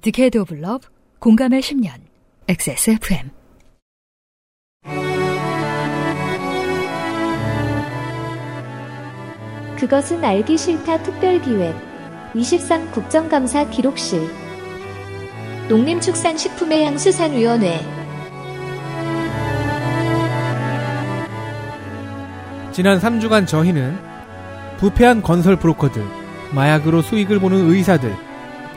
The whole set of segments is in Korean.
Decade of Love 공감의 10년 XSFM 그것은 알기 싫다 특별기획 23 국정감사 기록실. 농림축산식품해양수산위원회. 지난 3주간 저희는 부패한 건설 브로커들, 마약으로 수익을 보는 의사들,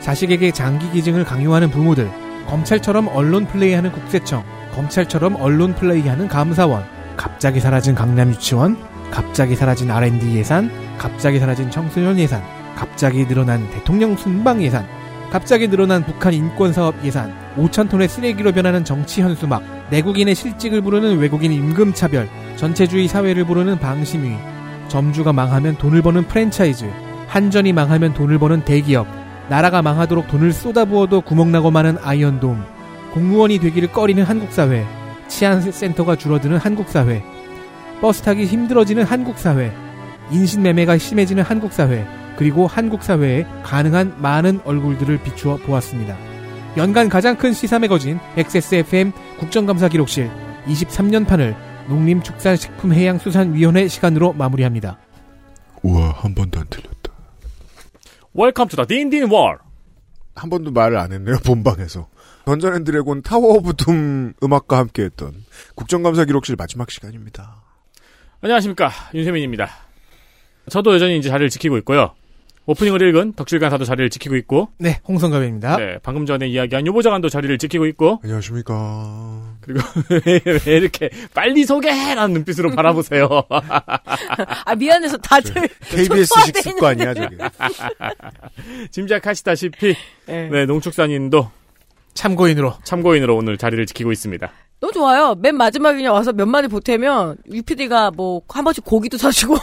자식에게 장기 기증을 강요하는 부모들, 검찰처럼 언론 플레이하는 국세청, 검찰처럼 언론 플레이하는 감사원, 갑자기 사라진 강남 유치원, 갑자기 사라진 R&D 예산, 갑자기 사라진 청소년 예산, 갑자기 늘어난 대통령 순방 예산, 갑자기 늘어난 북한 인권 사업 예산, 5천 톤의 쓰레기로 변하는 정치 현수막, 내국인의 실직을 부르는 외국인 임금 차별, 전체주의 사회를 부르는 방심위, 점주가 망하면 돈을 버는 프랜차이즈, 한전이 망하면 돈을 버는 대기업, 나라가 망하도록 돈을 쏟아부어도 구멍나고 마는 아이언돔, 공무원이 되기를 꺼리는 한국사회, 치안센터가 줄어드는 한국사회, 버스 타기 힘들어지는 한국사회, 인신매매가 심해지는 한국사회, 그리고 한국사회에 가능한 많은 얼굴들을 비추어 보았습니다. 연간 가장 큰 시사 매거진 XSFM 국정감사 기록실 23년판을 농림축산식품해양수산위원회 시간으로 마무리합니다. 우와 한 번도 안 틀렸다. Welcome to the D&D World. 한 번도 말을 안 했네요 본방에서. 던전 앤 드래곤 Tower of Doom 음악과 함께 했던 국정감사 기록실 마지막 시간입니다. 안녕하십니까 윤세민입니다. 저도 여전히 이제 자리를 지키고 있고요. 오프닝을 읽은 덕질 간사도 자리를 지키고 있고, 네, 홍성갑입니다. 네 방금 전에 이야기한 유보장관도 자리를 지키고 있고, 안녕하십니까. 그리고 왜, 왜 이렇게 빨리 소개라는 눈빛으로 바라보세요. 아 미안해서 다들 KBS식 습관이야 저게. 짐작하시다시피 네. 네 농축산인도 참고인으로. 참고인으로 오늘 자리를 지키고 있습니다. 너무 좋아요. 맨 마지막에 그냥 와서 몇 마디 보태면 UPD가 뭐 한 번씩 고기도 사주고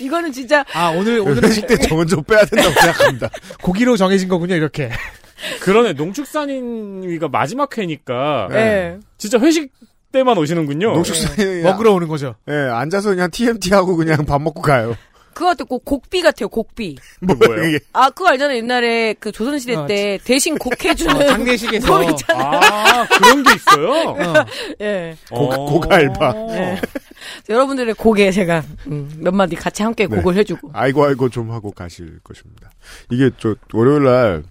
이거는 진짜 아, 오늘, 오늘은 회식 때 저건 좀 빼야 된다고 생각합니다. 고기로 정해진 거군요, 이렇게. 그러네 농축산인위가 마지막 회니까 네. 예. 진짜 회식 때만 오시는군요. 농축산이 먹으러 오는 거죠. 예, 앉아서 그냥 TMT 하고 그냥 밥 먹고 가요. 그거 같아 꼭 곡비 같아요. 곡비. 뭐 뭐예요? 이게 아 그거 알잖아요. 옛날에 그 조선시대 어, 때 대신 곡 해주는 어, 장례식에서. 아 그런 게 있어요. 어, 예. 고- 어. 고갈바. 네. 여러분들의 곡에 제가 음, 몇 마디 같이 함께 네. 곡을 해주고. 아이고 아이고 좀 하고 가실 것입니다. 이게 저 월요일 날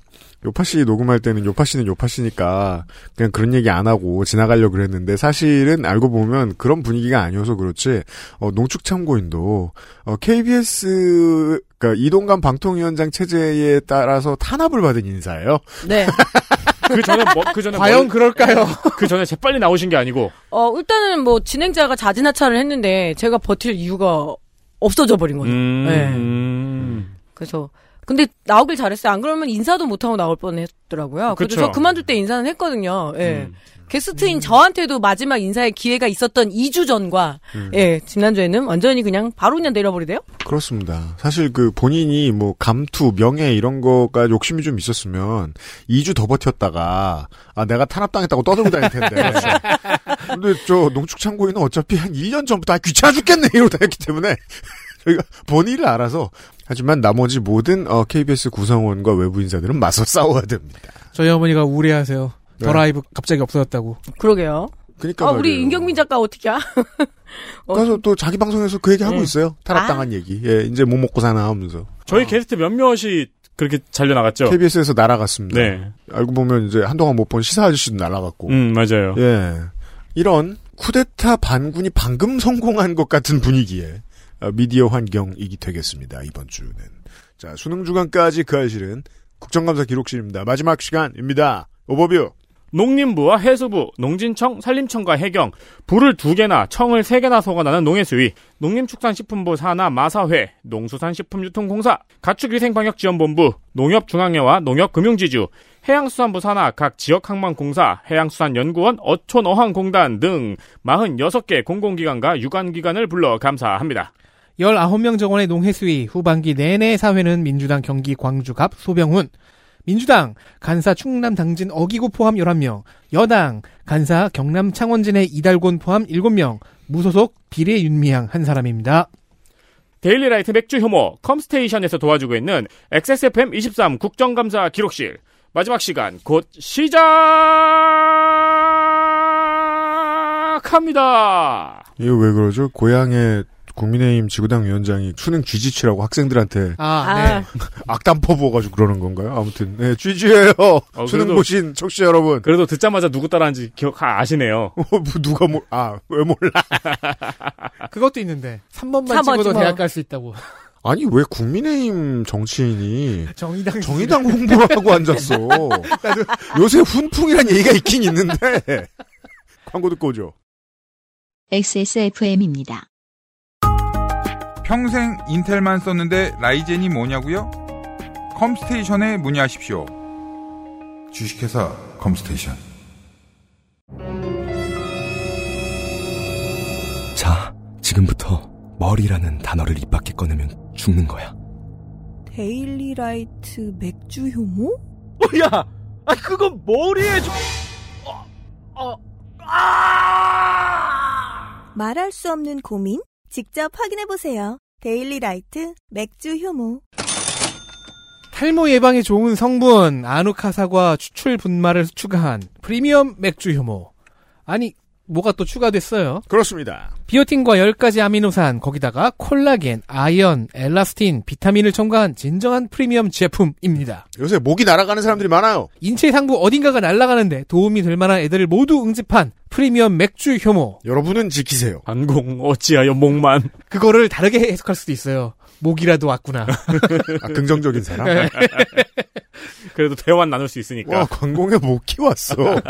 요파 씨 녹음할 때는 요파 씨는 요파 씨니까 그냥 그런 얘기 안 하고 지나가려고 그랬는데 사실은 알고 보면 그런 분위기가 아니어서 그렇지 어, 농축참고인도 어, KBS 그러니까 이동관 방통위원장 체제에 따라서 탄압을 받은 인사예요. 네. 그 전에 뭐, 그 전에 과연 뭘- 그럴까요? 그 전에 재빨리 나오신 게 아니고 어 일단은 뭐 진행자가 자진하차를 했는데 제가 버틸 이유가 없어져 버린 거죠. 음, 네. 음. 그래서 근데 나오길 잘했어요. 안 그러면 인사도 못 하고 나올 뻔했더라고요. 그래서. 저 그만둘 때 인사는 했거든요. 예. 음. 게스트인 저한테도 마지막 인사의 기회가 있었던 2주 전과 예 지난주에는 완전히 그냥 바로 그냥 내려버리대요. 그렇습니다. 사실 그 본인이 뭐 감투, 명예 이런 거가 욕심이 좀 있었으면 2주 더 버텼다가 아 내가 탄압당했다고 떠들고 다닐 텐데. 근데 저 농축창고인은 어차피 한 1년 전부터 아 귀찮아 죽겠네 이러고 다녔기 때문에 저희가 본의를 알아서 하지만 나머지 모든 어, KBS 구성원과 외부 인사들은 맞서 싸워야 됩니다. 저희 어머니가 우려하세요. 네. 더 라이브 갑자기 없어졌다고. 그러게요. 그러니까 아. 우리 임경민 작가 어떻게 야 어. 가서 또 자기 방송에서 그 얘기 하고 네. 있어요. 탄압당한 얘기. 예, 이제 못 먹고 사나 하면서. 저희 게스트 몇몇이 그렇게 잘려 나갔죠. KBS에서 날아갔습니다. 네. 알고 보면 이제 한동안 못 본 시사 아저씨도 날아갔고. 음 맞아요. 예. 이런 쿠데타 반군이 방금 성공한 것 같은 분위기에 어, 미디어 환경이기 되겠습니다. 이번 주는. 자, 수능 주간까지 그 알실은 국정감사 기록실입니다. 마지막 시간입니다. 오버뷰. 농림부와 해수부, 농진청, 산림청과 해경, 부를 두 개나 청을 세 개나 서관하는 농해수위, 농림축산식품부 산하 마사회, 농수산식품유통공사, 가축위생방역지원본부, 농협중앙회와 농협금융지주, 해양수산부 산하 각 지역항만공사, 해양수산연구원, 어촌어항공단 등 46개 공공기관과 유관기관을 불러 감사합니다. 19명 정원의 농해수위 후반기 내내 사회는 민주당 경기 광주갑 소병훈 민주당 간사 충남 당진 어기구 포함 11명 여당 간사 경남 창원진의 이달곤 포함 7명 무소속 비례 윤미향 한 사람입니다. 데일리라이트 맥주 효모 컴스테이션에서 도와주고 있는 XSFM23 국정감사 기록실 마지막 시간 곧 시작합니다. 이거 왜 그러죠? 고향의 국민의힘 지구당 위원장이 수능 쥐지치라고 학생들한테 아, 아, 네. 악담 퍼부어가지고 그러는 건가요? 아무튼 네, 쥐지예요. 어, 수능 그래도- 보신 청취자 여러분. 그래도 듣자마자 누구 따라하는지 기억 아, 아시네요. 어, 뭐 누가 뭐, 아, 왜 몰라. 그것도 있는데 3번만 삼 번지 찍어도 뭐. 대학 갈 수 있다고. 아니, 왜 국민의힘 정치인이 정의당 정의당 홍보를 하고 앉았어. 요새 훈풍이란 얘기가 있긴 있는데. 광고 듣고 오죠. XSFM입니다. 평생 인텔만 썼는데 라이젠이 뭐냐고요? 컴스테이션에 문의하십시오. 주식회사 컴스테이션. 자, 지금부터 머리라는 단어를 입 밖에 꺼내면 죽는 거야. 데일리라이트 맥주 효모? 어, 야, 아 그건 머리에 좀. 어, 어, 아! 말할 수 없는 고민? 직접 확인해 보세요. 데일리라이트 맥주 효모. 탈모 예방에 좋은 성분 아누카 사과 추출 분말을 추가한 프리미엄 맥주 효모. 아니 뭐가 또 추가됐어요? 그렇습니다. 비오틴과 10가지 아미노산 거기다가 콜라겐, 아연, 엘라스틴, 비타민을 첨가한 진정한 프리미엄 제품입니다. 요새 목이 날아가는 사람들이 많아요. 인체 상부 어딘가가 날아가는데 도움이 될 만한 애들을 모두 응집한 프리미엄 맥주 효모. 여러분은 지키세요. 안공 어찌하여 목만. 그거를 다르게 해석할 수도 있어요. 목이라도 왔구나. 아, 긍정적인 사람. 네. 그래도 대화 나눌 수 있으니까. 와, 관공에 목이 왔어.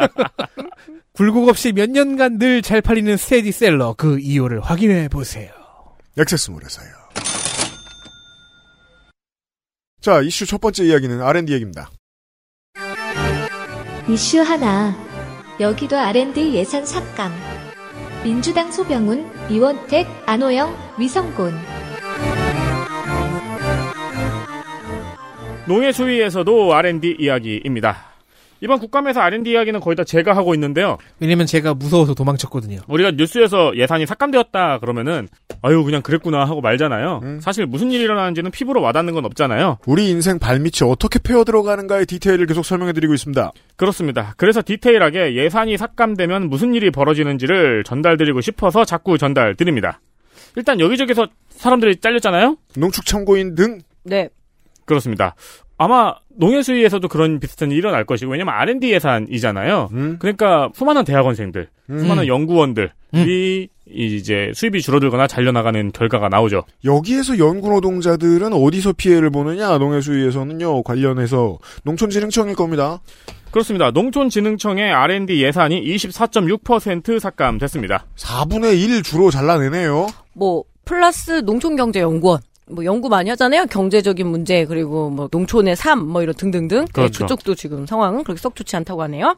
굴곡 없이 몇 년간 늘 잘 팔리는 스테디셀러 그 이유를 확인해 보세요. 액세스몰에서요. 자, 이슈 첫 번째 이야기는 R&D 얘기입니다. 이슈 하나. 여기도 R&D 예산 삭감. 민주당 소병훈, 이원택, 안호영, 위성곤. 농해수위에서도 R&D 이야기입니다. 이번 국감에서 R&D 이야기는 거의 다 제가 하고 있는데요. 왜냐면 제가 무서워서 도망쳤거든요. 우리가 뉴스에서 예산이 삭감되었다 그러면은 아유 그냥 그랬구나 하고 말잖아요. 음. 사실 무슨 일이 일어나는지는 피부로 와닿는 건 없잖아요. 우리 인생 발밑이 어떻게 패어 들어가는가의 디테일을 계속 설명해드리고 있습니다. 그렇습니다. 그래서 디테일하게 예산이 삭감되면 무슨 일이 벌어지는지를 전달드리고 싶어서 자꾸 전달드립니다. 일단 여기저기서 사람들이 잘렸잖아요. 농축 참고인 등 네. 그렇습니다. 아마 농해수위에서도 그런 비슷한 일이 일어날 것이고 왜냐면 R&D 예산이잖아요. 음, 그러니까 수많은 대학원생들, 음. 수많은 연구원들이 이제 수입이 줄어들거나 잘려나가는 결과가 나오죠. 여기에서 연구 노동자들은 어디서 피해를 보느냐? 농해수위에서는요 관련해서 농촌진흥청일 겁니다. 그렇습니다. 농촌진흥청의 R&D 예산이 24.6% 삭감됐습니다. 4분의 1 주로 잘라내네요. 뭐 플러스 농촌경제연구원. 뭐 연구 많이 하잖아요. 경제적인 문제 그리고 뭐 농촌의 삶 뭐 이런 등등등. 네, 그렇죠. 그쪽도 지금 상황은 그렇게 썩 좋지 않다고 하네요.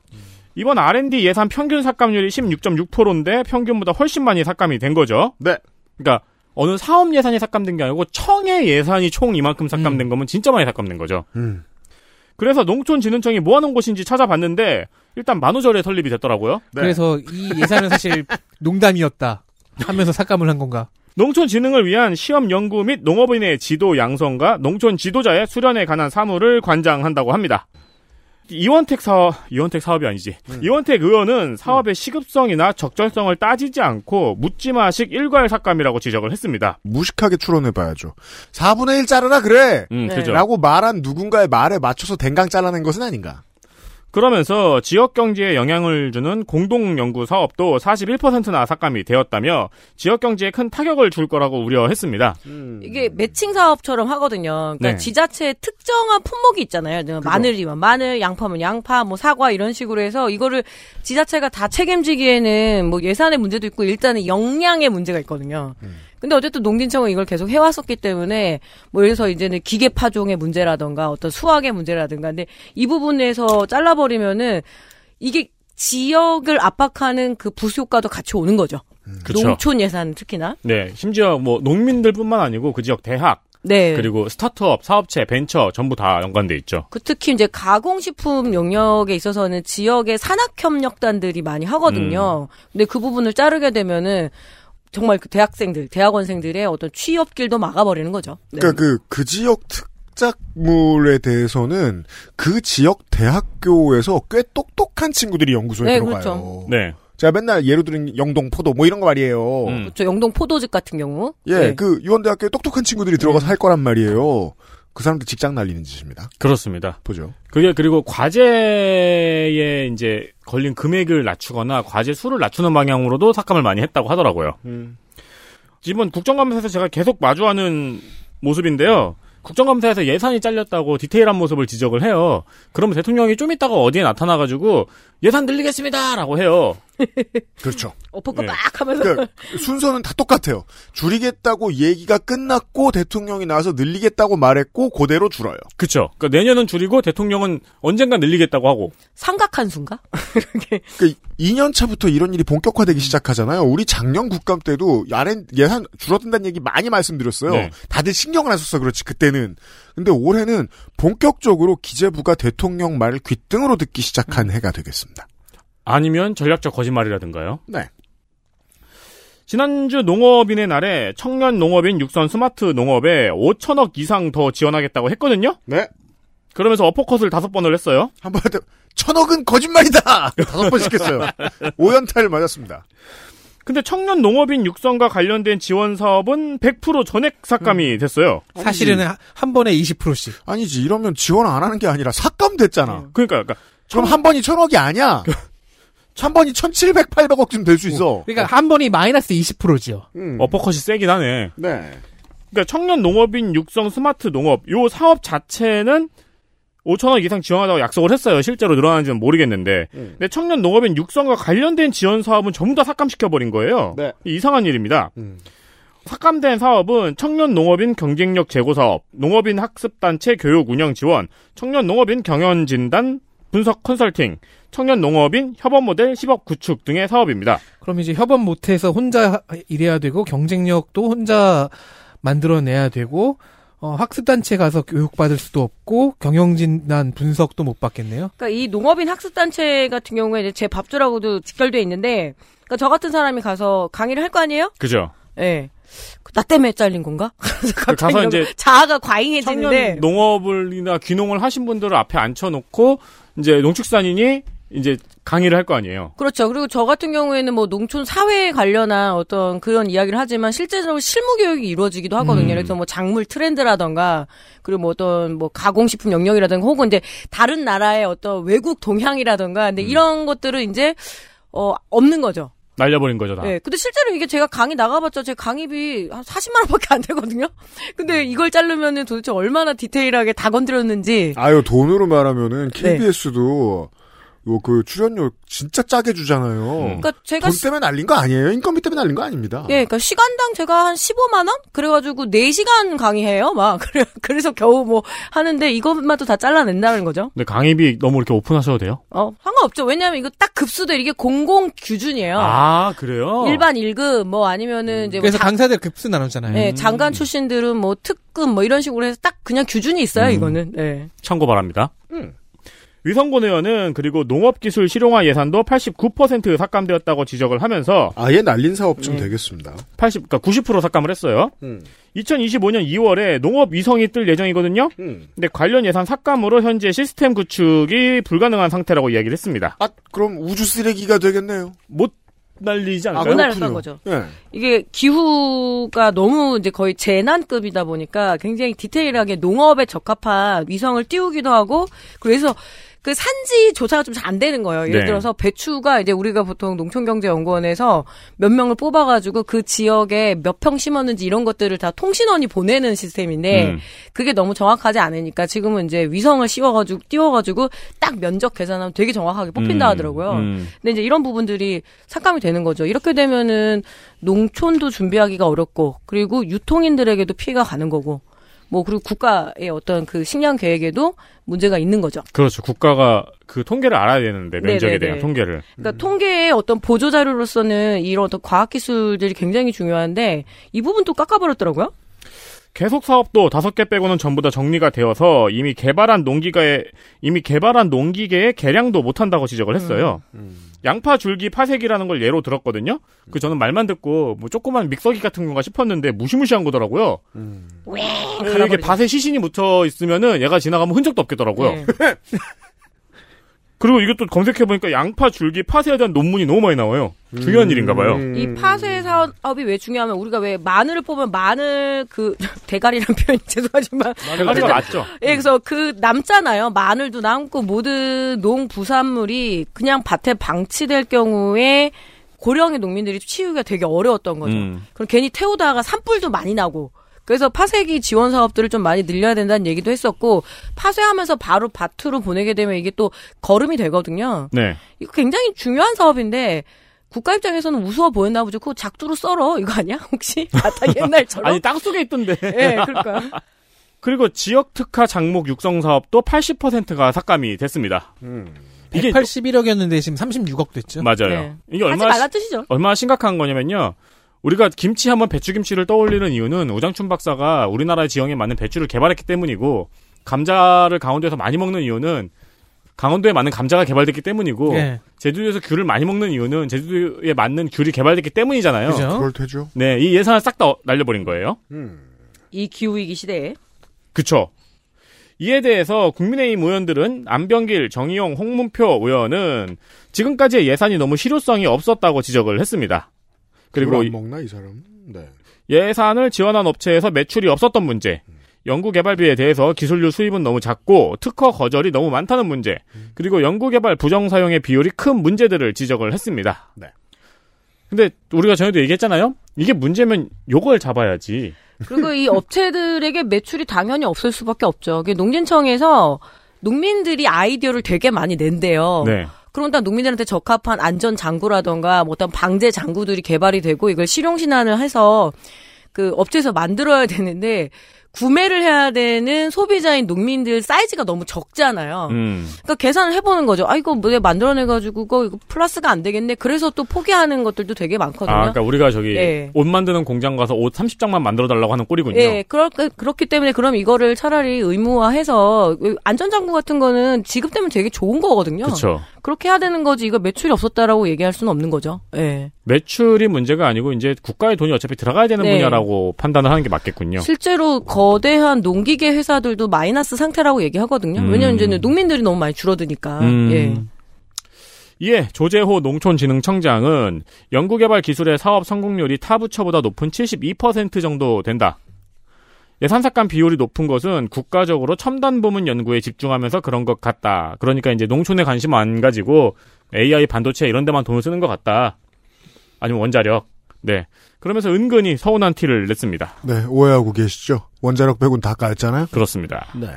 이번 R&D 예산 평균 삭감률이 16.6%인데 평균보다 훨씬 많이 삭감이 된 거죠. 네. 그러니까 어느 사업 예산이 삭감된 게 아니고 청의 예산이 총 이만큼 삭감된 거면 진짜 많이 삭감된 거죠. 음. 그래서 농촌진흥청이 뭐 하는 곳인지 찾아봤는데 일단 만우절에 설립이 됐더라고요. 네. 그래서 이 예산은 사실 농담이었다 하면서 삭감을 한 건가? 농촌 진흥을 위한 시험 연구 및 농업인의 지도 양성과 농촌 지도자의 수련에 관한 사무를 관장한다고 합니다. 이원택 사업, 이원택 사업이 아니지. 이원택 의원은 사업의 시급성이나 적절성을 따지지 않고 묻지마식 일괄 삭감이라고 지적을 했습니다. 무식하게 추론해봐야죠. 4분의 1 자르라 그래! 음, 네. 그죠. 라고 말한 누군가의 말에 맞춰서 댕강 잘라낸 것은 아닌가. 그러면서 지역 경제에 영향을 주는 공동 연구 사업도 41%나 삭감이 되었다며 지역 경제에 큰 타격을 줄 거라고 우려했습니다. 이게 매칭 사업처럼 하거든요. 그러니까 네. 지자체에 특정한 품목이 있잖아요. 마늘이면 마늘, 양파면 양파, 뭐 사과 이런 식으로 해서 이거를 지자체가 다 책임지기에는 뭐 예산의 문제도 있고 일단은 역량의 문제가 있거든요. 근데 어쨌든 농진청은 이걸 계속 해왔었기 때문에 뭐 예를 들어서 이제는 기계 파종의 문제라던가 어떤 수학의 문제라든가 근데 이 부분에서 잘라버리면은 이게 지역을 압박하는 그 부수효과도 같이 오는 거죠. 그쵸. 농촌 예산 특히나. 네, 심지어 뭐 농민들뿐만 아니고 그 지역 대학 네. 그리고 스타트업, 사업체, 벤처 전부 다 연관돼 있죠. 그 특히 이제 가공식품 영역에 있어서는 지역의 산학협력단들이 많이 하거든요. 근데 그 부분을 자르게 되면은 정말 그 대학생들, 대학원생들의 어떤 취업길도 막아버리는 거죠. 네. 그러니까 그, 그 지역 창작물에 대해서는 그 지역 대학교에서 꽤 똑똑한 친구들이 연구소에 네, 들어가요. 그렇죠. 네. 제가 맨날 예로 들은 영동 포도 뭐 이런 거 말이에요. 음. 그렇죠. 영동 포도즙 같은 경우. 예, 네. 그 유원대학교에 똑똑한 친구들이 들어가서 할 거란 말이에요. 그 사람들 직장 날리는 짓입니다. 그렇습니다. 보죠. 그게 그리고 과제에 이제 걸린 금액을 낮추거나 과제 수를 낮추는 방향으로도 삭감을 많이 했다고 하더라고요. 이번 국정감사에서 제가 계속 마주하는 모습인데요. 국정감사에서 예산이 잘렸다고 디테일한 모습을 지적을 해요. 그러면 대통령이 좀 있다가 어디에 나타나가지고 예산 늘리겠습니다라고 해요. 그렇죠. 어퍼컷 네. 막 하면서. 그러니까 순서는 다 똑같아요. 줄이겠다고 얘기가 끝났고 대통령이 나와서 늘리겠다고 말했고 그대로 줄어요. 그쵸. 그러니까 내년은 줄이고 대통령은 언젠가 늘리겠다고 하고. 삼각한수인가? 그러니까 2년 차부터 이런 일이 본격화되기 시작하잖아요. 우리 작년 국감 때도 야렌 예산 줄어든다는 얘기 많이 말씀드렸어요. 네. 다들 신경을 안 썼어 그렇지 그때는. 근데 올해는 본격적으로 기재부가 대통령 말을 귓등으로 듣기 시작한 해가 되겠습니다. 아니면 전략적 거짓말이라든가요. 네. 지난주 농업인의 날에 청년 농업인 육선 스마트 농업에 5천억 이상 더 지원하겠다고 했거든요. 네. 그러면서 어퍼컷을 다섯 번을 했어요. 한번 천억은 거짓말이다. 다섯 번 시켰어요. 오연타를 맞았습니다. 근데 청년 농업인 육성과 관련된 지원 사업은 100% 전액 삭감이 됐어요. 사실은 한- 한 번에 20%씩. 아니지 이러면 지원 안 하는 게 아니라 삭감됐잖아. 그러니까, 그러니까 그럼 한 번이 천억이 아니야. 한 번이 천칠백, 팔백억쯤 될 수 있어. 그러니까 한 번이 마이너스 20%죠. 음. 어퍼컷이 세긴 하네. 네. 그러니까 청년 농업인 육성 스마트 농업 요 사업 자체는 5천억 이상 지원하다고 약속을 했어요. 실제로 늘어나는지는 모르겠는데. 음. 근데 청년 농업인 육성과 관련된 지원 사업은 전부 다 삭감시켜 버린 거예요. 네. 이상한 일입니다. 음. 삭감된 사업은 청년 농업인 경쟁력 제고 사업, 농업인 학습 단체 교육 운영 지원, 청년 농업인 경연 진단 분석 컨설팅, 청년 농업인 협업 모델 10억 구축 등의 사업입니다. 그럼 이제 협업 못해서 혼자 일해야 되고 경쟁력도 혼자 만들어내야 되고 어, 학습단체 가서 교육받을 수도 없고 경영진단 분석도 못 받겠네요. 그러니까 이 농업인 학습단체 같은 경우에 이제 제 밥줄하고도 직결돼 있는데, 그러니까 저 같은 사람이 가서 강의를 할 거 아니에요? 그죠? 예. 나 때문에 잘린 건가? 그래서 갑자기 가서 이제 자아가 과잉해지는데. 농업을이나 귀농을 하신 분들을 앞에 앉혀놓고 이제 농축산인이 이제 강의를 할 거 아니에요. 그렇죠. 그리고 저 같은 경우에는 뭐 농촌 사회에 관련한 어떤 그런 이야기를 하지만 실제로 실무 교육이 이루어지기도 하거든요. 음. 그래서 뭐 작물 트렌드라던가 그리고 뭐 어떤 뭐 가공식품 영역이라든가 혹은 이제 다른 나라의 어떤 외국 동향이라던가 근데 이런 것들은 이제 어 없는 거죠. 날려버린 거죠, 다. 네. 근데 실제로 이게 제가 강의 나가봤자 제 강의비 한 40만 원밖에 안 되거든요. 근데 이걸 자르면은 도대체 얼마나 디테일하게 다 건드렸는지. 아유 돈으로 말하면은 네. KBS도 요그 출연료 진짜 짜게 주잖아요. 그러니까 제가 돈 때문에 날린 거 아니에요. 인건비 때문에 날린 거 아닙니다. 예, 그러니까 시간당 제가 한 15만 원? 그래가지고 4시간 강의해요. 막 그래 그래서 겨우 뭐 하는데 이것만도 다 잘라낸다는 거죠. 근데 강의비 너무 이렇게 오픈하셔도 돼요? 어 상관없죠. 왜냐하면 이거 딱 급수대 이게 공공 규준이에요. 아, 그래요? 일반 1급 뭐 아니면은 이제 뭐 그래서 장- 강사들 급수 나누잖아요. 예, 장관 출신들은 뭐 특급 뭐 이런 식으로 해서 딱 그냥 규준이 있어요. 음. 이거는. 예. 참고 바랍니다. 음. 위성군 의원은 그리고 농업기술 실용화 예산도 89% 삭감되었다고 지적을 하면서 아예 날린 사업쯤 네. 되겠습니다. 80, 그러니까 90% 삭감을 했어요. 음. 2025년 2월에 농업 위성이 뜰 예정이거든요. 음. 근데 관련 예산 삭감으로 현재 시스템 구축이 불가능한 상태라고 이야기를 했습니다. 아 그럼 우주 쓰레기가 되겠네요. 못 날리지 아, 않을까요? 못 날렸던. 거죠. 예. 이게 기후가 너무 이제 거의 재난급이다 보니까 굉장히 디테일하게 농업에 적합한 위성을 띄우기도 하고 그래서 그 산지 조사가 좀 잘 안 되는 거예요. 예를 네. 들어서 배추가 이제 우리가 보통 농촌경제연구원에서 몇 명을 뽑아가지고 그 지역에 몇 평 심었는지 이런 것들을 다 통신원이 보내는 시스템인데 음. 그게 너무 정확하지 않으니까 지금은 이제 위성을 씌워가지고 띄워가지고 딱 면적 계산하면 되게 정확하게 뽑힌다 음, 하더라고요. 음. 근데 이제 이런 부분들이 삭감이 되는 거죠. 이렇게 되면은 농촌도 준비하기가 어렵고 그리고 유통인들에게도 피해가 가는 거고 뭐 그리고 국가의 어떤 그 식량 계획에도 문제가 있는 거죠. 그렇죠. 국가가 그 통계를 알아야 되는데 면적에 네네네. 대한 통계를. 그러니까 통계의 어떤 보조 자료로서는 이런 어떤 과학 기술들이 굉장히 중요한데 이 부분 또 깎아버렸더라고요. 계속 사업도 다섯 개 빼고는 전부 다 정리가 되어서 이미 개발한 농기계에 이미 개발한 농기계에 개량도 못 한다고 지적을 했어요. 양파 줄기 파색이라는 걸 예로 들었거든요. 그 저는 말만 듣고 뭐 조그만 믹서기 같은 건가 싶었는데 무시무시한 거더라고요. 이게 밭에 시신이 묻혀 있으면은 얘가 지나가면 흔적도 없겠더라고요. 네. 그리고 이것도 검색해 보니까 양파 줄기 파쇄에 대한 논문이 너무 많이 나와요. 중요한 일인가 봐요. 이 파쇄 사업이 왜 중요하면 우리가 왜 마늘을 뽑으면 마늘 그 대가리라는 표현이 죄송하지만 대가리가 맞죠? 예, 그래서 그 남잖아요. 마늘도 남고 모든 농부산물이 그냥 밭에 방치될 경우에 고령의 농민들이 치우기가 되게 어려웠던 거죠. 음. 그럼 괜히 태우다가 산불도 많이 나고. 그래서 파쇄기 지원 사업들을 좀 많이 늘려야 된다는 얘기도 했었고 파쇄하면서 바로 밭으로 보내게 되면 이게 또 거름이 되거든요. 네. 이거 굉장히 중요한 사업인데 국가 입장에서는 우스워 보였나 보죠. 그거 작두로 썰어 이거 아니야? 혹시 아까 옛날처럼? 아니 땅 속에 있던데. 예, 그럴까요? 그리고 지역 특화 장목 육성 사업도 80%가 삭감이 됐습니다. 이게 181억이었는데 지금 36억 됐죠. 맞아요. 네. 이게 얼마나 말라 뜻이죠. 얼마나 심각한 거냐면요. 우리가 김치 하면 배추김치를 떠올리는 이유는 우장춘 박사가 우리나라 지형에 맞는 배추를 개발했기 때문이고 감자를 강원도에서 많이 먹는 이유는 강원도에 맞는 감자가 개발됐기 때문이고 예. 제주도에서 귤을 많이 먹는 이유는 제주도에 맞는 귤이 개발됐기 때문이잖아요. 그죠? 그럴 테죠. 네, 이 예산을 싹 다 날려버린 거예요. 이 기후 위기 시대에 그쵸. 이에 대해서 국민의힘 의원들은 안병길, 정의용, 홍문표 의원은 지금까지의 예산이 너무 실효성이 없었다고 지적을 했습니다. 그리고 먹나 이 사람? 네. 예산을 지원한 업체에서 매출이 없었던 문제, 연구개발비에 대해서 기술료 수입은 너무 작고 특허 거절이 너무 많다는 문제, 그리고 연구개발 부정 사용의 비율이 큰 문제들을 지적을 했습니다. 네. 근데 우리가 전에도 얘기했잖아요. 이게 문제면 요걸 잡아야지. 그리고 이 업체들에게 매출이 당연히 없을 수밖에 없죠. 그 농진청에서 농민들이 아이디어를 되게 많이 낸대요. 네. 일단 농민들한테 적합한 안전 장구라던가 뭐 어떤 방제 장구들이 개발이 되고 이걸 실용 신안을 해서 그 업체에서 만들어야 되는데 구매를 해야 되는 소비자인 농민들 사이즈가 너무 적잖아요. 음. 그러니까 계산을 해보는 거죠. 아 이거 뭐 만들어내가지고 그거 이거 플러스가 안 되겠네. 그래서 또 포기하는 것들도 되게 많거든요. 아, 그러니까 우리가 저기 예. 옷 만드는 공장 가서 옷 30장만 만들어 달라고 하는 꼴이군요. 예, 그렇, 그렇기 때문에 그럼 이거를 차라리 의무화해서 안전장구 같은 거는 지급 되면 되게 좋은 거거든요. 그렇죠. 그렇게 해야 되는 거지 이거 매출이 없었다라고 얘기할 수는 없는 거죠. 예. 매출이 문제가 아니고 이제 국가의 돈이 어차피 들어가야 되는 네. 분야라고 판단을 하는 게 맞겠군요. 실제로 거대한 농기계 회사들도 마이너스 상태라고 얘기하거든요. 음. 왜냐면 이제는 농민들이 너무 많이 줄어드니까. 음. 예. 이에 조재호 농촌진흥청장은 연구개발 기술의 사업 성공률이 타 부처보다 높은 72% 정도 된다. 예산삭감 비율이 높은 것은 국가적으로 첨단 부문 연구에 집중하면서 그런 것 같다. 그러니까 이제 농촌에 관심 안 가지고 AI 반도체 이런 데만 돈을 쓰는 것 같다. 아니면 원자력. 네. 그러면서 은근히 서운한 티를 냈습니다. 네, 오해하고 계시죠? 원자력 빼곤 다 까였잖아요? 그렇습니다. 네.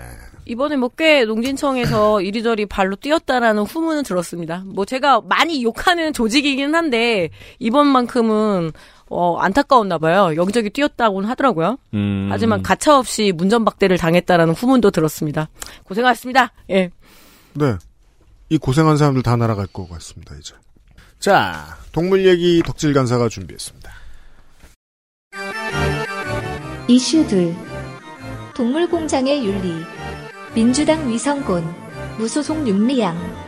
이번에 뭐 꽤 농진청에서 이리저리 발로 뛰었다라는 후문은 들었습니다. 뭐 제가 많이 욕하는 조직이긴 한데 이번만큼은 어 안타까웠나 봐요. 여기저기 뛰었다고는 하더라고요. 음. 하지만 가차없이 문전박대를 당했다라는 후문도 들었습니다. 고생하셨습니다. 예. 네. 이 고생한 사람들 다 날아갈 것 같습니다, 이제. 자, 동물 얘기 덕질 간사가 준비했습니다. 이슈 둘. 동물공장의 윤리. 민주당 위성곤. 무소속 윤리양.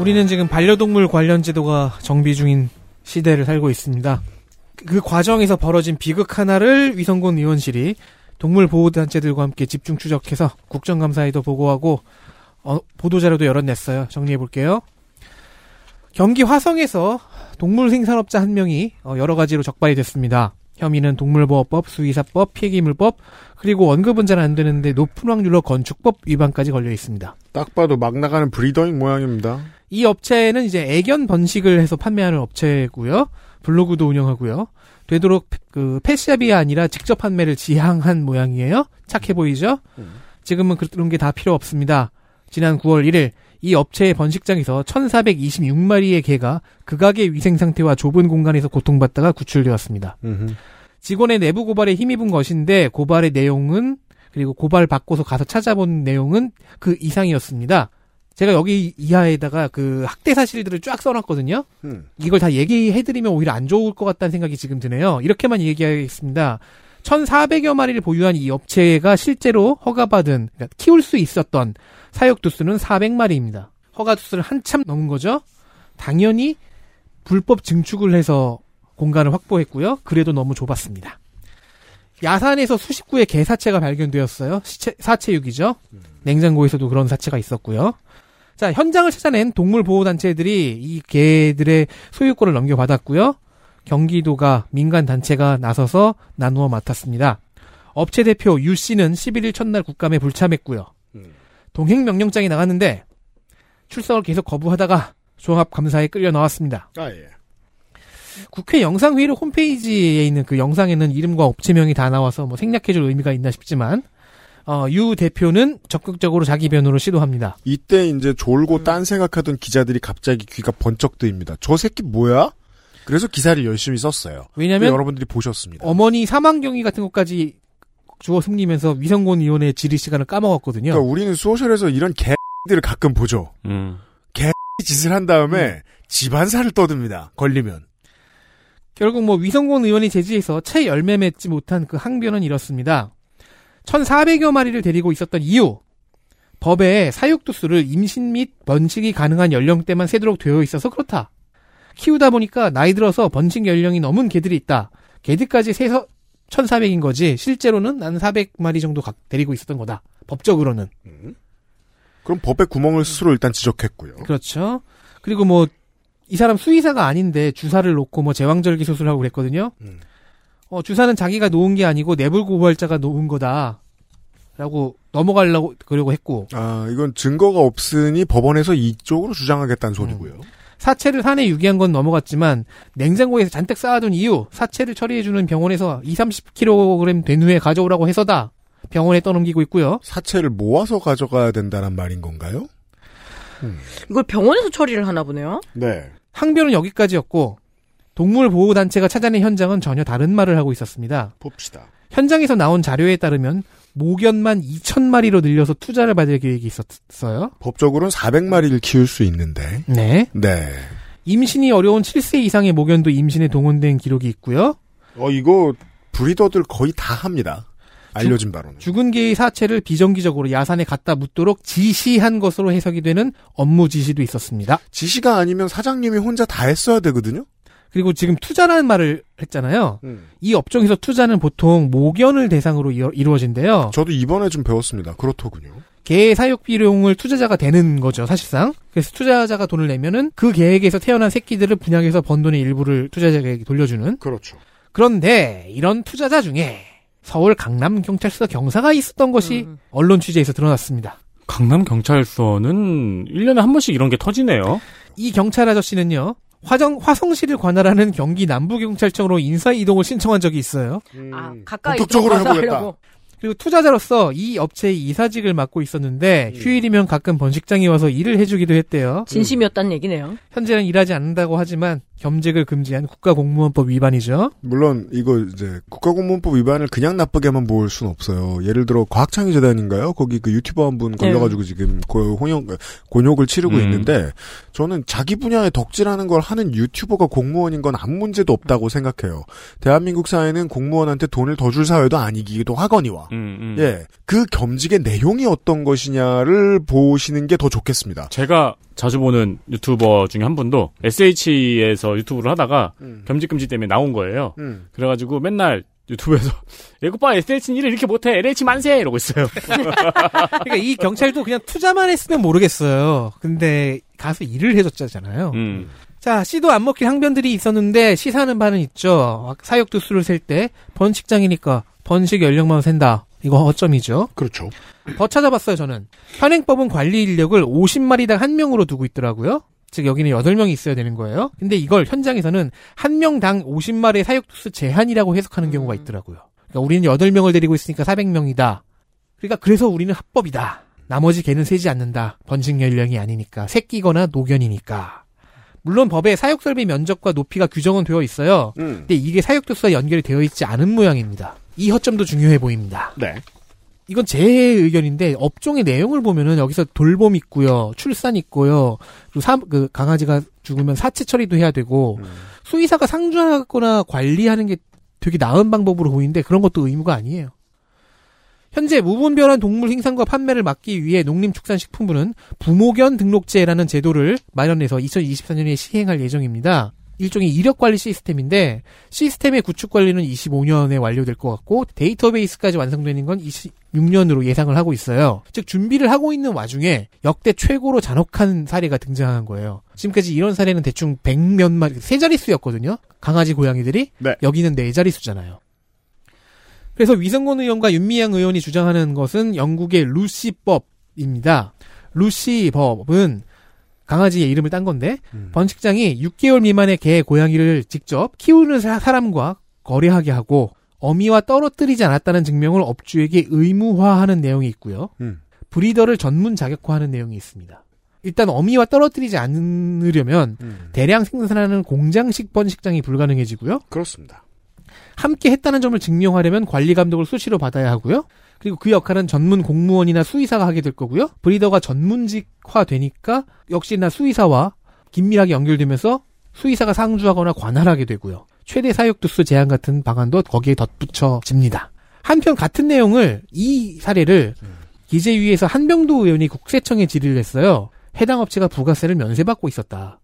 우리는 지금 반려동물 관련 제도가 정비 중인 시대를 살고 있습니다. 그 과정에서 벌어진 비극 하나를 위성군 의원실이 동물 보호 단체들과 함께 집중 추적해서 국정감사에도 보고하고 어, 보도자료도 열어냈어요. 정리해 볼게요. 경기 화성에서 동물 생산업자 한 명이 어, 여러 가지로 적발이 됐습니다. 혐의는 동물보호법, 수의사법, 폐기물법, 그리고 원급은 잘 안 되는데 높은 확률로 건축법 위반까지 걸려 있습니다. 딱 봐도 막 나가는 브리더잉 모양입니다. 이 업체는 이제 애견 번식을 해서 판매하는 업체고요. 블로그도 운영하고요. 되도록 그 펫샵이 아니라 직접 판매를 지향한 모양이에요. 착해 보이죠? 지금은 그런 게 다 필요 없습니다. 지난 9월 1일 이 업체의 번식장에서 1426마리의 개가 극악의 위생 상태와 좁은 공간에서 고통받다가 구출되었습니다. 음흠. 직원의 내부 고발에 힘입은 것인데 고발의 내용은 그리고 고발 받고서 가서 찾아본 내용은 그 이상이었습니다. 제가 여기 이하에다가 그 학대 사실들을 쫙 써놨거든요. 음. 이걸 다 얘기해드리면 오히려 안 좋을 것 같다는 생각이 지금 드네요. 이렇게만 얘기하겠습니다. 1,400여 마리를 보유한 이 업체가 실제로 허가받은, 그러니까 키울 수 있었던 사육 두수는 400마리입니다. 허가 두수를 한참 넘은 거죠. 당연히 불법 증축을 해서 공간을 확보했고요. 그래도 너무 좁았습니다. 야산에서 수십 구의 개 사체가 발견되었어요. 시체, 사체육이죠. 냉장고에서도 그런 사체가 있었고요. 자, 현장을 찾아낸 동물보호단체들이 이 개들의 소유권을 넘겨받았고요. 경기도가 민간단체가 나서서 나누어 맡았습니다. 업체 대표 유 씨는 11일 첫날 국감에 불참했고요. 동행 명령장이 나갔는데 출석을 계속 거부하다가 종합감사에 끌려 나왔습니다. 아, 예. 국회 영상회의록 홈페이지에 있는 그 영상에는 이름과 업체명이 다 나와서 뭐 생략해줄 의미가 있나 싶지만, 어, 유 대표는 적극적으로 자기 변호를 시도합니다. 이때 이제 졸고 음. 딴 생각하던 기자들이 갑자기 귀가 번쩍 뜨입니다. 저 새끼 뭐야? 그래서 기사를 열심히 썼어요. 왜냐면 여러분들이 보셨습니다. 어머니 사망 경위 같은 것까지 주워 숨기면서 위성곤 의원의 질의 시간을 까먹었거든요. 그러니까 우리는 소셜에서 이런 개들을 가끔 보죠. 음. 짓을 한 다음에 집안사를 떠듭니다. 걸리면. 결국 뭐 위성곤 의원이 제지해서 채 열매 맺지 못한 그 항변은 이렇습니다. 1,400여 마리를 데리고 있었던 이유. 법에 사육두수를 임신 및 번식이 가능한 연령대만 세도록 되어 있어서 그렇다. 키우다 보니까 나이 들어서 번식 연령이 넘은 개들이 있다. 개들까지 세서 1,400인 거지. 실제로는 난 400마리 정도 각- 데리고 있었던 거다. 법적으로는. 그럼 법의 구멍을 스스로 일단 지적했고요. 그렇죠. 그리고 뭐, 이 사람 수의사가 아닌데 주사를 놓고 뭐 제왕절개 수술하고 그랬거든요. 음. 어, 주사는 자기가 놓은 게 아니고 내불고발자가 놓은 거다. 라고 넘어가려고 그러고 했고, 아, 이건 증거가 없으니 법원에서 이쪽으로 주장하겠다는 소리고요. 사체를 산에 유기한 건 넘어갔지만, 냉장고에서 잔뜩 쌓아둔 이유, 사체를 처리해주는 병원에서 2, 30kg 된 후에 가져오라고 해서다. 병원에 떠넘기고 있고요. 사체를 모아서 가져가야 된다는 말인 건가요? 이걸 병원에서 처리를 하나 보네요. 네. 항변은 여기까지였고, 동물 보호 단체가 찾아낸 현장은 전혀 다른 말을 하고 있었습니다. 봅시다. 현장에서 나온 자료에 따르면 모견만 2,000마리로 늘려서 투자를 받을 계획이 있었어요. 법적으로는 400마리를 키울 수 있는데. 네. 네. 임신이 어려운 7세 이상의 모견도 임신에 동원된 기록이 있고요. 어, 이거 브리더들 거의 다 합니다. 알려진 바로는. 죽은 개의 사체를 비정기적으로 야산에 갖다 묻도록 지시한 것으로 해석이 되는 업무 지시도 있었습니다. 지시가 아니면 사장님이 혼자 다 했어야 되거든요? 그리고 지금 투자라는 말을 했잖아요. 음. 이 업종에서 투자는 보통 모견을 대상으로 이루- 이루어진대요. 저도 이번에 좀 배웠습니다. 그렇더군요. 개의 사육 비용을 투자자가 되는 거죠, 사실상. 그래서 투자자가 돈을 내면은 그 개에게서 태어난 새끼들을 분양해서 번 돈의 일부를 투자자에게 돌려주는. 그렇죠. 그런데 이런 투자자 중에 서울 강남 경찰서 경사가 있었던 것이 음. 언론 취재에서 드러났습니다. 강남 경찰서는 1년에 한 번씩 이런 게 터지네요. 이 경찰 아저씨는요. 화정 화성시를 관할하는 경기 남부경찰청으로 인사 이동을 신청한 적이 있어요. 아, 가까이 본격적으로 해보겠다. 하려고. 그리고 투자자로서 이 업체의 이사직을 맡고 있었는데 휴일이면 가끔 번식장에 와서 일을 해주기도 했대요. 진심이었다는 얘기네요. 현재는 일하지 않는다고 하지만 겸직을 금지한 국가공무원법 위반이죠. 물론 이거 이제 국가공무원법 위반을 그냥 나쁘게만 볼 수는 없어요. 예를 들어 과학창의재단인가요? 거기 그 유튜버 한 분 걸려가지고 지금 고, 혼용, 곤욕을 치르고 음. 있는데 저는 자기 분야에 덕질하는 걸 하는 유튜버가 공무원인 건 아무 문제도 없다고 생각해요. 대한민국 사회는 공무원한테 돈을 더 줄 사회도 아니기도 하거니와. 음, 음. 예, 그 겸직의 내용이 어떤 것이냐를 보시는 게 더 좋겠습니다. 제가 자주 보는 유튜버 중에 한 분도 SH에서 유튜브를 하다가 겸직금지 때문에 나온 거예요. 음. 그래가지고 맨날 유튜브에서 예고봐 SH는 일을 이렇게 못해 LH 만세 이러고 있어요. 그러니까 이 경찰도 그냥 투자만 했으면 모르겠어요. 근데 가서 일을 해줬잖아요. 음. 자, 씨도 안 먹힐 항변들이 있었는데 시사하는 바는 있죠. 사육두수를 셀 때 번식장이니까 번식 연령만 센다. 이거 허점이죠. 그렇죠. 더 찾아봤어요, 저는. 현행법은 관리 인력을 50마리당 한 명으로 두고 있더라고요. 즉 여기는 8명이 있어야 되는 거예요. 근데 이걸 현장에서는 한 명당 50마리의 사육두수 제한이라고 해석하는 경우가 있더라고요. 그러니까 우리는 8명을 데리고 있으니까 400명이다. 그러니까 그래서 우리는 합법이다. 나머지 개는 세지 않는다. 번식 연령이 아니니까. 새끼거나 노견이니까. 물론 법에 사육설비 면적과 높이가 규정은 되어 있어요. 음. 근데 이게 사육두수와 연결이 되어 있지 않은 모양입니다. 이 허점도 중요해 보입니다. 네. 이건 제 의견인데 업종의 내용을 보면은 여기서 돌봄 있고요, 출산 있고요, 그리고 사, 그 강아지가 죽으면 사체 처리도 해야 되고 음. 수의사가 상주하거나 관리하는 게 되게 나은 방법으로 보이는데 그런 것도 의무가 아니에요. 현재 무분별한 동물 생산과 판매를 막기 위해 농림축산식품부는 부모견 등록제라는 제도를 마련해서 2024년에 시행할 예정입니다. 일종의 이력 관리 시스템인데 시스템의 구축 관리는 25년에 완료될 것 같고 데이터베이스까지 완성되는 건 26년으로 예상을 하고 있어요. 즉 준비를 하고 있는 와중에 역대 최고로 잔혹한 사례가 등장한 거예요. 지금까지 이런 사례는 대충 100몇 마리 세 자릿수였거든요. 강아지 고양이들이 네. 여기는 네 자릿수잖아요. 그래서 위성곤 의원과 윤미향 의원이 주장하는 것은 영국의 루시법입니다. 루시 법은 강아지의 이름을 딴 건데 음. 번식장이 6개월 미만의 개, 고양이를 직접 키우는 사- 사람과 거래하게 하고 어미와 떨어뜨리지 않았다는 증명을 업주에게 의무화하는 내용이 있고요. 음. 브리더를 전문 자격화하는 내용이 있습니다. 일단 어미와 떨어뜨리지 않으려면 음. 대량 생산하는 공장식 번식장이 불가능해지고요. 그렇습니다. 함께 했다는 점을 증명하려면 관리 감독을 수시로 받아야 하고요. 그리고 그 역할은 전문 공무원이나 수의사가 하게 될 거고요. 브리더가 전문직화 되니까 역시나 수의사와 긴밀하게 연결되면서 수의사가 상주하거나 관할하게 되고요. 최대 사육 두수 제한 같은 방안도 거기에 덧붙여집니다. 한편 같은 내용을 이 사례를 기재위에서 한병도 의원이 국세청에 질의를 했어요. 해당 업체가 부가세를 면세받고 있었다.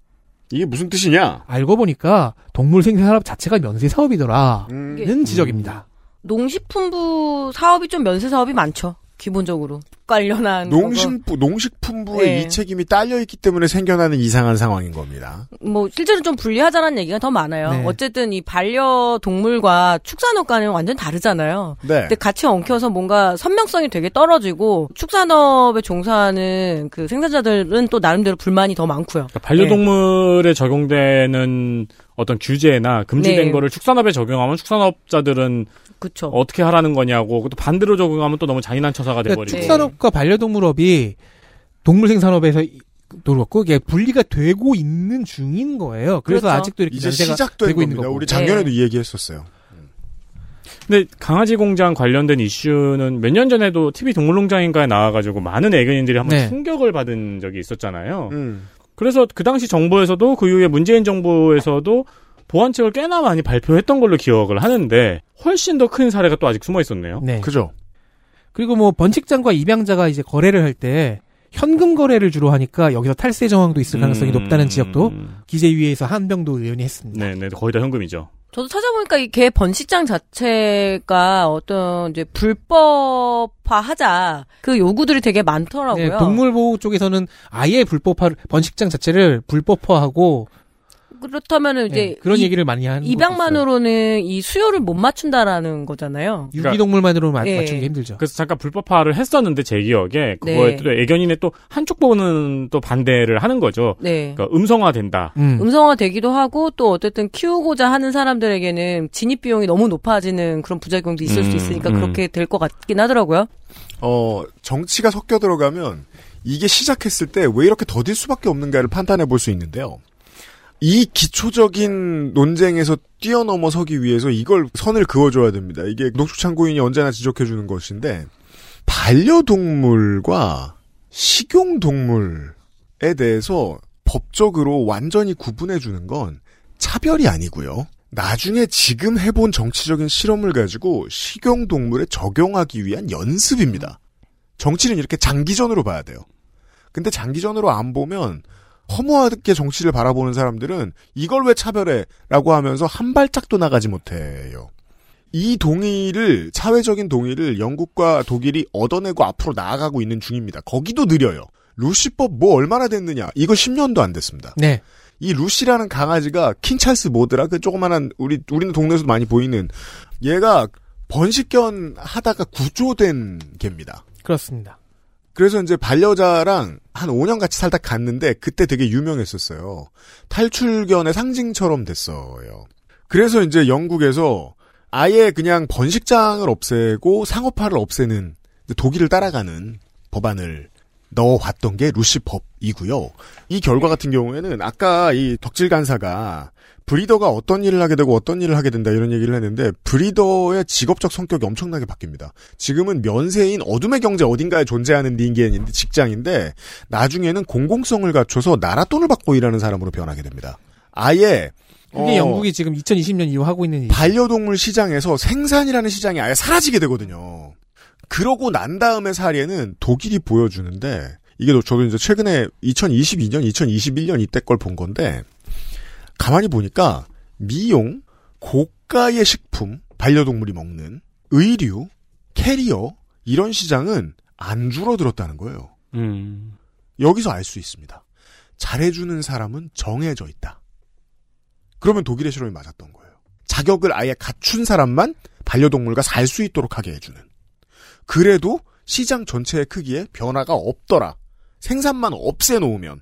이게 무슨 뜻이냐? 알고 보니까 동물 생산 산업 자체가 면세 사업이더라는 음. 지적입니다. 농식품부 사업이 좀 면세 사업이 많죠. 기본적으로 관련한 농식부, 농식품부의 네. 이 책임이 딸려 있기 때문에 생겨나는 이상한 상황인 겁니다. 뭐 실제로 좀 분리하자는 얘기가 더 많아요. 네. 어쨌든 이 반려 동물과 축산업과는 완전 다르잖아요. 네. 근데 같이 엉켜서 뭔가 선명성이 되게 떨어지고 축산업에 종사하는 그 생산자들은 또 나름대로 불만이 더 많고요. 그러니까 반려동물에 적용되는 어떤 규제나 금지된 네. 거를 축산업에 적용하면 축산업자들은 그렇죠. 어떻게 하라는 거냐고 또 반대로 적용하면 또 너무 잔인한 처사가 그러니까 돼버리고 축산업과 반려동물업이 동물 생산업에서 그렇고 이게 분리가 되고 있는 중인 거예요. 그래서 그렇죠. 아직도 이렇게 이제 면세가 시작된 되고 있는 겁니다. 거고. 우리 작년에도 네. 이 얘기했었어요. 근데 강아지 공장 관련된 이슈는 몇 년 전에도 TV 동물농장인가에 나와가지고 많은 애견인들이 한번 네. 충격을 받은 적이 있었잖아요. 음. 그래서 그 당시 정부에서도 그 이후에 문재인 정부에서도 보완책을 꽤나 많이 발표했던 걸로 기억을 하는데 훨씬 더 큰 사례가 또 아직 숨어 있었네요. 네. 그죠? 그리고 뭐 번식장과 입양자가 이제 거래를 할 때 현금 거래를 주로 하니까 여기서 탈세 정황도 있을 가능성이 음, 높다는 지적도 기재위에서 한병도 의원이 했습니다. 네, 네, 거의 다 현금이죠. 저도 찾아보니까 이 개 번식장 자체가 어떤 이제 불법화하자 그 요구들이 되게 많더라고요. 네, 동물 보호 쪽에서는 아예 불법화 번식장 자체를 불법화하고 그렇다면은 이제 네, 그런 이- 얘기를 많이 하는. 입양만으로는 이 수요를 못 맞춘다라는 거잖아요. 유기동물만으로 마- 예. 맞추기 힘들죠. 그래서 잠깐 불법화를 했었는데 제 기억에 그거에 네. 또 애견인의 또 한쪽 부분은 또 반대를 하는 거죠. 네. 그러니까 음성화된다. 음. 음성화되기도 하고 또 어쨌든 키우고자 하는 사람들에게는 진입 비용이 너무 높아지는 그런 부작용도 있을 수 음, 있으니까 음. 그렇게 될 것 같긴 하더라고요. 어, 정치가 섞여 들어가면 이게 시작했을 때 왜 이렇게 더딜 수밖에 없는가를 판단해 볼 수 있는데요. 이 기초적인 논쟁에서 뛰어넘어서기 위해서 이걸 선을 그어줘야 됩니다. 이게 농축창고인이 언제나 지적해주는 것인데 반려동물과 식용동물에 대해서 법적으로 완전히 구분해주는 건 차별이 아니고요. 나중에 지금 해본 정치적인 실험을 가지고 식용동물에 적용하기 위한 연습입니다. 정치는 이렇게 장기전으로 봐야 돼요. 근데 장기전으로 안 보면 허무하게 정치를 바라보는 사람들은 이걸 왜 차별해? 라고 하면서 한 발짝도 나가지 못해요. 이 동의를, 사회적인 동의를 영국과 독일이 얻어내고 앞으로 나아가고 있는 중입니다. 거기도 느려요. 루시법 뭐 얼마나 됐느냐? 이거 10년도 안 됐습니다. 네. 이 루시라는 강아지가 킹찰스 모드라 그 조그만한 우리 우리는 동네에서도 많이 보이는 얘가 번식견 하다가 구조된 개입니다. 그렇습니다. 그래서 이제 반려자랑 한 5년 같이 살다 갔는데 그때 되게 유명했었어요. 탈출견의 상징처럼 됐어요. 그래서 이제 영국에서 아예 그냥 번식장을 없애고 상업화를 없애는 독일을 따라가는 법안을 넣어왔던 게 루시법이고요. 이 결과 같은 경우에는 아까 이 덕질 간사가 브리더가 어떤 일을 하게 되고 어떤 일을 하게 된다 이런 얘기를 했는데 브리더의 직업적 성격이 엄청나게 바뀝니다. 지금은 면세인 어둠의 경제 어딘가에 존재하는 닌겐인데 직장인데 나중에는 공공성을 갖춰서 나라 돈을 받고 일하는 사람으로 변하게 됩니다. 아예 그게 어, 영국이 지금 2020년 이후 하고 있는 일. 반려동물 시장에서 생산이라는 시장이 아예 사라지게 되거든요. 그러고 난 다음의 사례는 독일이 보여주는데 이게 저도 이제 최근에 2022년, 2021년 이때 걸 본 건데 가만히 보니까 미용, 고가의 식품, 반려동물이 먹는 의류, 캐리어 이런 시장은 안 줄어들었다는 거예요. 음. 여기서 알 수 있습니다. 잘해주는 사람은 정해져 있다. 그러면 독일의 실험이 맞았던 거예요. 자격을 아예 갖춘 사람만 반려동물과 살 수 있도록 하게 해주는. 그래도 시장 전체의 크기에 변화가 없더라. 생산만 없애놓으면.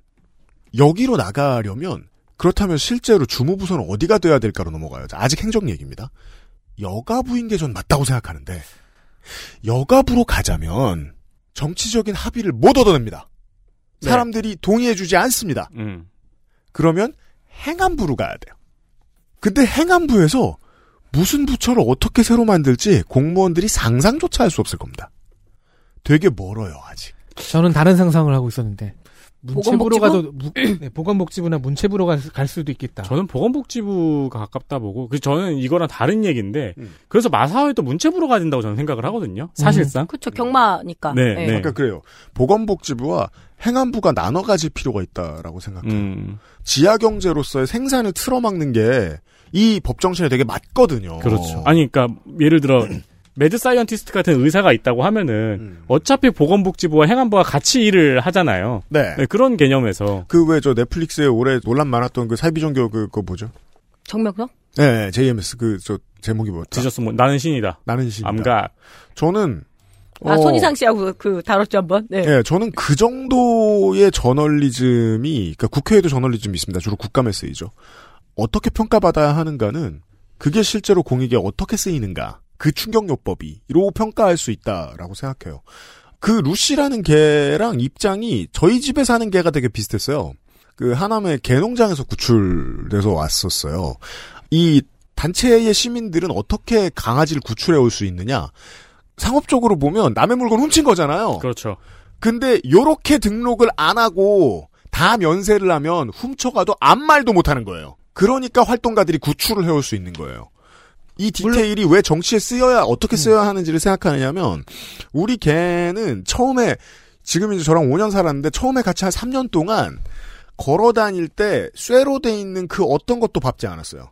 여기로 나가려면 그렇다면 실제로 주무부서는 어디가 돼야 될까로 넘어가요. 아직 행정 얘기입니다. 여가부인 게 전 맞다고 생각하는데 여가부로 가자면 정치적인 합의를 못 얻어냅니다. 네. 사람들이 동의해주지 않습니다. 음. 그러면 행안부로 가야 돼요. 근데 행안부에서 무슨 부처를 어떻게 새로 만들지 공무원들이 상상조차 할 수 없을 겁니다. 되게 멀어요, 아직. 저는 다른 상상을 하고 있었는데 문체부로 보건복지부? 가도 무- 네, 보건복지부나 문체부로 갈, 갈 수도 있겠다. 저는 보건복지부가 가깝다 보고, 그 저는 이거랑 다른 얘기인데, 음. 그래서 마사회도 문체부로 가야 된다고 저는 생각을 하거든요. 사실상. 그렇죠. 경마니까. 네, 네. 그러니까 그래요. 보건복지부와 행안부가 나눠 가질 필요가 있다라고 생각해요. 음, 지하 경제로서의 생산을 틀어막는 게 이 법정신에 되게 맞거든요. 그렇죠. 아니, 그러니까 예를 들어 mad scientist 같은 의사가 있다고 하면은 음. 어차피 보건복지부와 행안부가 같이 일을 하잖아요. 네. 네, 그런 개념에서 그 왜 저 넷플릭스에 올해 논란 많았던 그 사이비종교 그, 그 뭐죠? 정명석? 네, JMS 그 저 제목이 뭐였죠? 지저스 뭐 나는 신이다. 나는 신. 암가 저는 아, 어, 손이상 씨하고 그 다뤘죠, 한번? 네. 예, 저는 그 정도의 저널리즘이, 그러니까 국회에도 저널리즘이 있습니다. 주로 국감에 쓰이죠. 어떻게 평가받아야 하는가는 그게 실제로 공익에 어떻게 쓰이는가, 그 충격요법이로 평가할 수 있다라고 생각해요. 그 루시라는 개랑 입장이 저희 집에 사는 개가 되게 비슷했어요. 그 하남의 개농장에서 구출돼서 왔었어요. 이 단체의 시민들은 어떻게 강아지를 구출해 올 수 있느냐? 상업적으로 보면 남의 물건 훔친 거잖아요. 그렇죠. 근데 요렇게 등록을 안 하고 다 면세를 하면 훔쳐가도 아무 말도 못 하는 거예요. 그러니까 활동가들이 구출을 해올 수 있는 거예요. 이 디테일이 왜 정치에 쓰여야 어떻게 쓰여야 하는지를 생각하느냐면 우리 개는 처음에 지금 이제 저랑 5년 살았는데 처음에 같이 한 3년 동안 걸어 다닐 때 쇠로 돼 있는 그 어떤 것도 밟지 않았어요.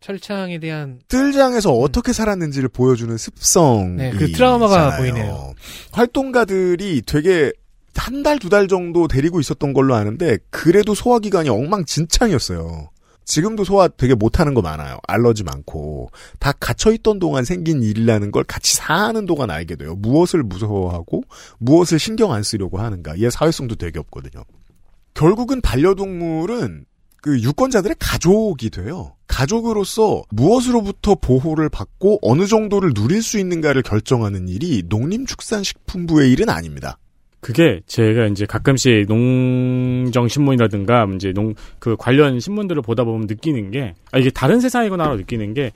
철창에 대한 뜰장에서 어떻게 살았는지를 보여주는 습성. 네, 그 트라우마가 보이네요. 활동가들이 되게 한 달, 두 달 정도 데리고 있었던 걸로 아는데, 그래도 소화기관이 엉망진창이었어요. 지금도 소화 되게 못하는 거 많아요. 알러지 많고. 다 갇혀 있던 동안 생긴 일이라는 걸 같이 사는 동안 알게 돼요. 무엇을 무서워하고, 무엇을 신경 안 쓰려고 하는가. 얘 사회성도 되게 없거든요. 결국은 반려동물은 그 유권자들의 가족이 돼요. 가족으로서 무엇으로부터 보호를 받고 어느 정도를 누릴 수 있는가를 결정하는 일이 농림축산식품부의 일은 아닙니다. 그게 제가 이제 가끔씩 농정 신문이라든가 이제 농 그 관련 신문들을 보다 보면 느끼는 게 아, 이게 다른 세상이구나로 느끼는 게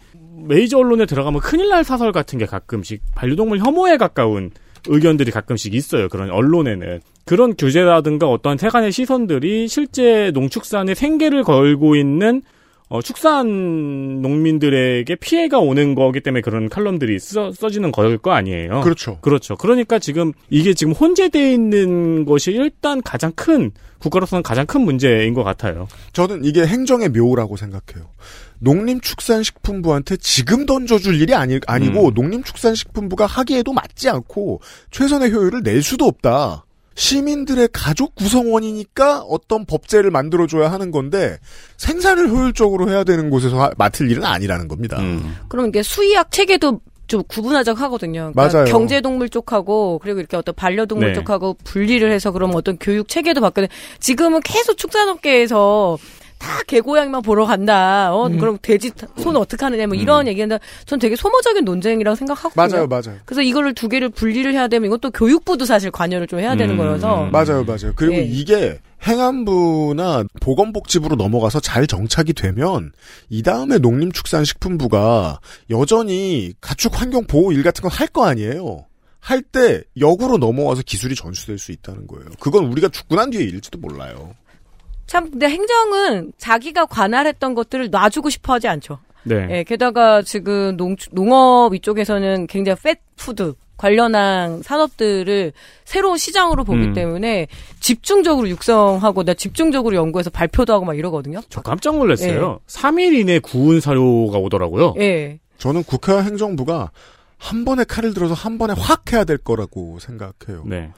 메이저 언론에 들어가면 큰일 날 사설 같은 게 가끔씩 반려동물 혐오에 가까운 의견들이 가끔씩 있어요. 그런 언론에는 그런 규제라든가 어떤 태간의 시선들이 실제 농축산의 생계를 걸고 있는 어, 축산 농민들에게 피해가 오는 거기 때문에 그런 칼럼들이 써, 써지는 거일 거 아니에요. 그렇죠. 그렇죠. 그러니까 지금 이게 지금 혼재되어 있는 것이 일단 가장 큰 국가로서는 가장 큰 문제인 것 같아요. 저는 이게 행정의 묘라고 생각해요. 농림축산식품부한테 지금 던져줄 일이 아니, 아니고 음. 농림축산식품부가 하기에도 맞지 않고 최선의 효율을 낼 수도 없다. 시민들의 가족 구성원이니까 어떤 법제를 만들어줘야 하는 건데 생산을 효율적으로 해야 되는 곳에서 하- 맡을 일은 아니라는 겁니다. 음. 그럼 이게 수의학 체계도 좀 구분하자고 하거든요. 그러니까 맞아요. 경제동물 쪽하고 그리고 이렇게 어떤 반려동물 네. 쪽하고 분리를 해서 그러면 어떤 교육 체계도 바뀌는 지금은 계속 축산업계에서 다 개고양이만 보러 간다. 어, 음. 그럼 돼지 손 어떻게 하느냐 뭐 이런 얘기인데 전 되게 소모적인 논쟁이라고 생각하거든요. 맞아요, 맞아요. 그래서 이거를 두 개를 분리를 해야 되면 이것도 교육부도 사실 관여를 좀 해야 되는 음. 거여서 맞아요, 맞아요. 그리고 예. 이게 행안부나 보건복지부로 넘어가서 잘 정착이 되면 이 다음에 농림축산식품부가 여전히 가축 환경 보호 일 같은 건 할 거 아니에요. 할 때 역으로 넘어와서 기술이 전수될 수 있다는 거예요. 그건 우리가 죽고 난 뒤에 일지도 몰라요. 참 근데 행정은 자기가 관할했던 것들을 놔주고 싶어 하지 않죠. 네. 예, 게다가 지금 농, 농업 이쪽에서는 굉장히 팻푸드 관련한 산업들을 새로운 시장으로 보기 음. 때문에 집중적으로 육성하고 나 집중적으로 연구해서 발표도 하고 막 이러거든요. 저 깜짝 놀랐어요. 3일 이내 구운 사료가 오더라고요. 예. 저는 국회와 행정부가 한 번에 칼을 들어서 한 번에 확 해야 될 거라고 생각해요. 네.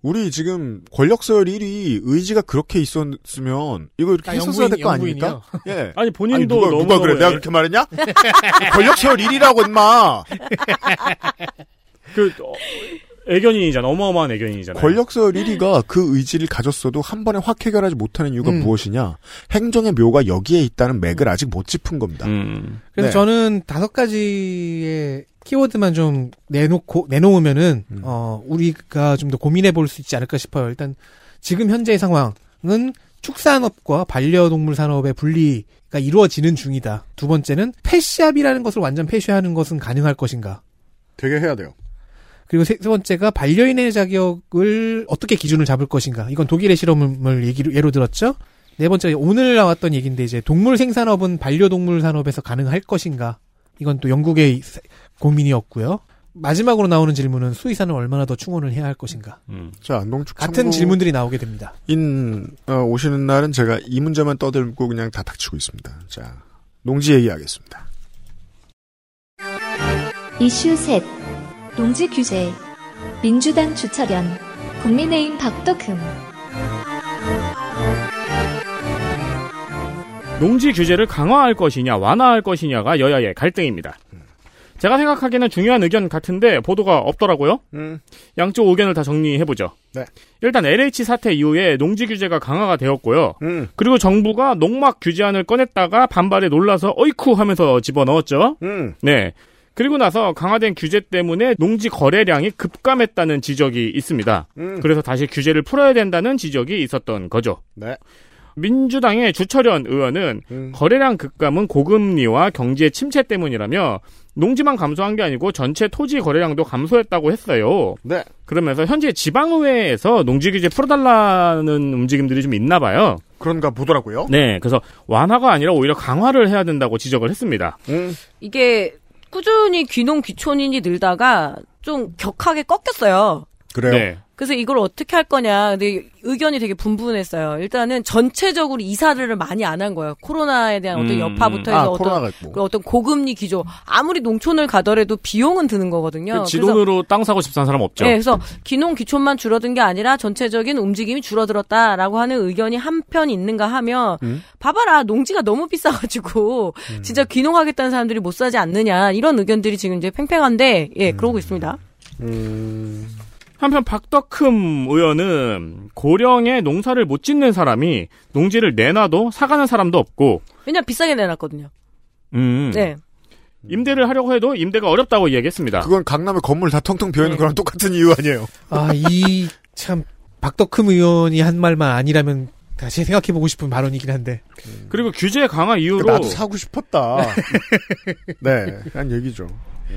우리 지금 권력서열 1위 의지가 그렇게 있었으면 이거 이렇게 아, 했었어야 될 거 아닙니까? 예. 아니 본인도 아니, 누가, 너무 누가 그래? 내가 그렇게 말했냐? 권력서열 1위라고 임마. 그 어, 애견인이잖아. 어마어마한 애견인이잖아요. 권력서열 1위가 그 의지를 가졌어도 한 번에 확 해결하지 못하는 이유가 음. 무엇이냐? 행정의 묘가 여기에 있다는 맥을 아직 못 짚은 겁니다. 음. 그래서 네. 저는 다섯 가지의 키워드만 좀 내놓고 내놓으면은 음. 어 우리가 좀 더 고민해 볼 수 있지 않을까 싶어요. 일단 지금 현재의 상황은 축산업과 반려동물 산업의 분리가 이루어지는 중이다. 두 번째는 펫샵이라는 것을 완전 폐쇄하는 것은 가능할 것인가? 되게 해야 돼요. 그리고 세, 세 번째가 반려인의 자격을 어떻게 기준을 잡을 것인가? 이건 독일의 실험을 얘기로 예로 들었죠. 네 번째 오늘 나왔던 얘기인데 이제 동물 생산업은 반려동물 산업에서 가능할 것인가? 이건 또 영국의 세- 고민이었고요. 마지막으로 나오는 질문은 수의사는 얼마나 더 충원을 해야 할 것인가? 음. 자, 농축 같은 질문들이 나오게 됩니다. 인 어, 오시는 날은 제가 이 문제만 떠들고 그냥 다 닥치고 있습니다. 자, 농지 얘기하겠습니다. 이슈 셋 농지 규제 민주당 주철현 국민의힘 박덕흠 농지 규제를 강화할 것이냐 완화할 것이냐가 여야의 갈등입니다. 제가 생각하기에는 중요한 의견 같은데 보도가 없더라고요. 음. 양쪽 의견을 다 정리해보죠. 네. 일단 LH 사태 이후에 농지 규제가 강화가 되었고요. 음. 그리고 정부가 농막 규제안을 꺼냈다가 반발에 놀라서 어이쿠 하면서 집어넣었죠. 음. 네. 그리고 나서 강화된 규제 때문에 농지 거래량이 급감했다는 지적이 있습니다. 음. 그래서 다시 규제를 풀어야 된다는 지적이 있었던 거죠. 네. 민주당의 주철현 의원은 음. 거래량 급감은 고금리와 경제 침체 때문이라며 농지만 감소한 게 아니고 전체 토지 거래량도 감소했다고 했어요. 네. 그러면서 현재 지방의회에서 농지 규제 풀어달라는 움직임들이 좀 있나 봐요. 그런가 보더라고요. 네, 그래서 완화가 아니라 오히려 강화를 해야 된다고 지적을 했습니다. 음. 이게 꾸준히 귀농 귀촌인이 늘다가 좀 격하게 꺾였어요. 그래요. 네. 그래서 이걸 어떻게 할 거냐. 근데 의견이 되게 분분했어요. 일단은 전체적으로 이사를 많이 안 한 거예요. 코로나에 대한 어떤 음. 여파부터 아, 해서 어떤 코로나가 있고. 그 어떤 고금리 기조. 아무리 농촌을 가더라도 비용은 드는 거거든요. 그 지돈으로 땅 사고 싶다는 사람 없죠. 네, 그래서 기농 기촌만 줄어든 게 아니라 전체적인 움직임이 줄어들었다라고 하는 의견이 한편 있는가 하면 음. 봐봐라 농지가 너무 비싸가지고 진짜 귀농하겠다는 사람들이 못 사지 않느냐 이런 의견들이 지금 이제 팽팽한데 예 그러고 있습니다. 음. 한편 박덕흠 의원은 고령의 농사를 못 짓는 사람이 농지를 내놔도 사가는 사람도 없고, 왜냐 면 비싸게 내놨거든요. 음, 네. 임대를 하려고 해도 임대가 어렵다고 이야기했습니다. 그건 강남의 건물 다 텅텅 비어 있는 네. 거랑 똑같은 이유 아니에요. 아, 이 참 박덕흠 의원이 한 말만 아니라면 다시 생각해 보고 싶은 발언이긴 한데. 그리고 규제 강화 이후로 나도 사고 싶었다. 네, 한 얘기죠.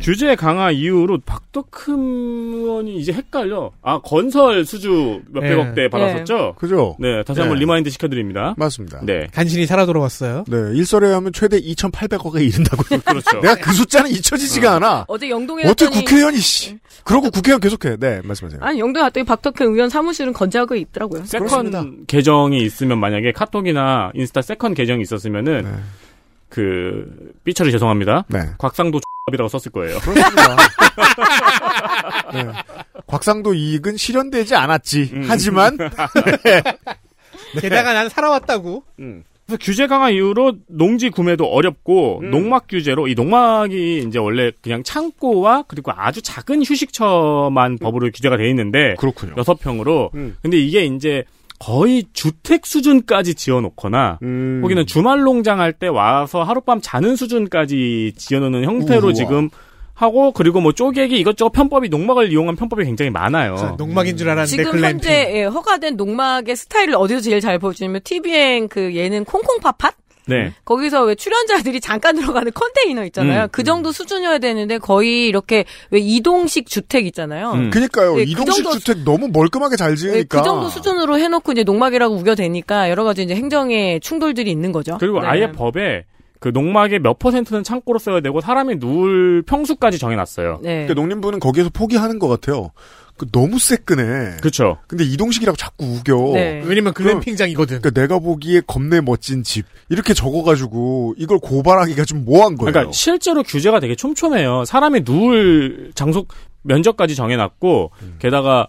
규제 강화 이후로 박덕흠 의원이 이제 헷갈려. 아 건설 수주 몇백억 네. 대 받았었죠. 그죠? 네, 다시 한번 네. remind 시켜드립니다. 맞습니다. 네, 간신히 살아 돌아왔어요. 네, 일설에 하면 최대 2,800억에 이른다고. 그렇죠. 내가 그 숫자는 잊혀지지가 않아. 어제 영동에 어떻게 국회의원이 씨. 그러고 국회의원 계속해. 네, 말씀하세요. 아니 영동에 갔더니 박덕흠 의원 사무실은 건재하고 있더라고요. second 그렇습니다. 계정이 있으면 만약에 카톡이나 인스타 second 계정이 있었으면은 네. 그 삐처리 죄송합니다. 네. 곽상도 X이라고 썼을 거예요. 그렇습니다. 네. 곽상도 이익은 실현되지 않았지. 음. 하지만 게다가 난 살아왔다고. 그래서 규제 강화 이후로 농지 구매도 어렵고 음. 농막 규제로 이 농막이 이제 원래 그냥 창고와 그리고 아주 작은 휴식처만 법으로 규제가 돼 있는데 그렇군요. 여섯 평으로 음. 근데 이게 이제 거의 주택 수준까지 지어놓거나 음. 거기는 주말 농장 할 때 와서 하룻밤 자는 수준까지 지어놓는 형태로 우와. 지금 하고 그리고 뭐 쪼개기 이것저것 편법이 농막을 이용한 편법이 굉장히 많아요. 자, 농막인 줄 알았는데 지금 글램핑. 현재 예, 허가된 농막의 스타일을 어디서 제일 잘 보여주냐면 TVN 그 얘는 콩콩파팟 네. 거기서 왜 출연자들이 잠깐 들어가는 컨테이너 있잖아요. 음, 그 정도 수준이어야 되는데 거의 이렇게 왜 이동식 주택 있잖아요. 음. 그니까요. 네, 그 이동식 정도 주택 너무 멀끔하게 잘 예, 지으니까. 그 정도 수준으로 해놓고 이제 농막이라고 우겨대니까 여러 가지 이제 행정의 충돌들이 있는 거죠. 그리고 네. 아예 법에 그 농막의 몇 퍼센트는 창고로 써야 되고 사람이 누울 평수까지 정해놨어요. 네. 그러니까 농림부는 거기에서 포기하는 것 같아요. 그 너무 새끈해. 그렇죠. 근데 이동식이라고 자꾸 우겨. 네. 왜냐면 글램핑장이거든. 그러니까 내가 보기에 겁내 멋진 집 이렇게 적어가지고 이걸 고발하기가 좀 뭐한 거예요. 그러니까 실제로 규제가 되게 촘촘해요. 사람이 누울 장소 면적까지 정해놨고 게다가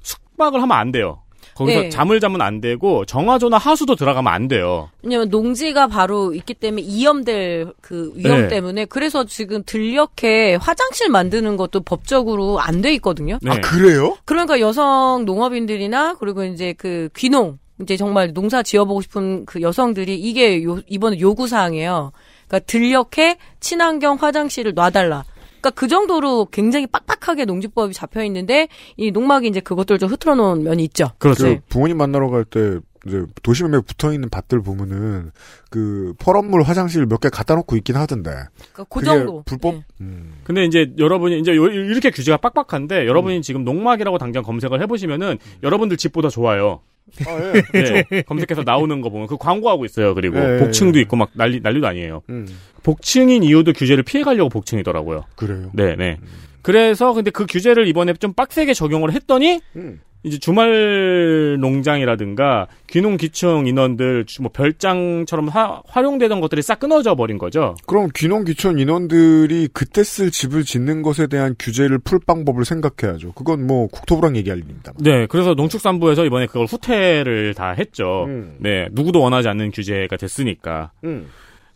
숙박을 하면 안 돼요. 거기서 네. 잠을 자면 안 되고 정화조나 하수도 들어가면 안 돼요. 왜냐면 농지가 바로 있기 때문에 이염될 그 위험 네. 때문에 그래서 지금 들녘에 화장실 만드는 것도 법적으로 안 돼 있거든요. 네. 아 그래요? 그러니까 여성 농업인들이나 그리고 이제 그 귀농 이제 정말 농사 지어보고 싶은 그 여성들이 이게 요, 이번에 요구 사항이에요. 그러니까 들녘에 친환경 화장실을 놔달라. 그러니까 그 정도로 굉장히 빡빡하게 농지법이 잡혀 있는데 이 농막이 이제 그것들 좀 흐트러 놓은 면이 있죠. 그렇죠. 그 부모님 만나러 갈 때 이제 도심에 붙어 있는 밭들 보면은 그 펄업물 화장실 몇 개 갖다 놓고 있긴 하던데. 그러니까 그 그게 정도. 불법. 네. 음. 근데 이제 여러분이 이제 요- 이렇게 규제가 빡빡한데 여러분이 지금 농막이라고 당장 검색을 해보시면은 여러분들 집보다 좋아요. 아 예. 네, 검색해서 나오는 거 보면 그 광고하고 있어요. 그리고 예, 예, 복층도 예. 있고 막 난리 난리도 아니에요. 음. 복층인 이유도 규제를 피해가려고 복층이더라고요. 그래요. 네, 네. 그래서 근데 그 규제를 이번에 좀 빡세게 적용을 했더니 음. 이제 주말 농장이라든가 귀농 귀청 인원들 뭐 별장처럼 하- 활용되던 것들이 싹 끊어져 버린 거죠. 그럼 귀농 귀촌 인원들이 그때 쓸 집을 짓는 것에 대한 규제를 풀 방법을 생각해야죠. 그건 뭐 국토부랑 얘기할 일입니다. 네, 그래서 농축산부에서 이번에 그걸 후퇴를 다 했죠. 음. 네, 누구도 원하지 않는 규제가 됐으니까. 음.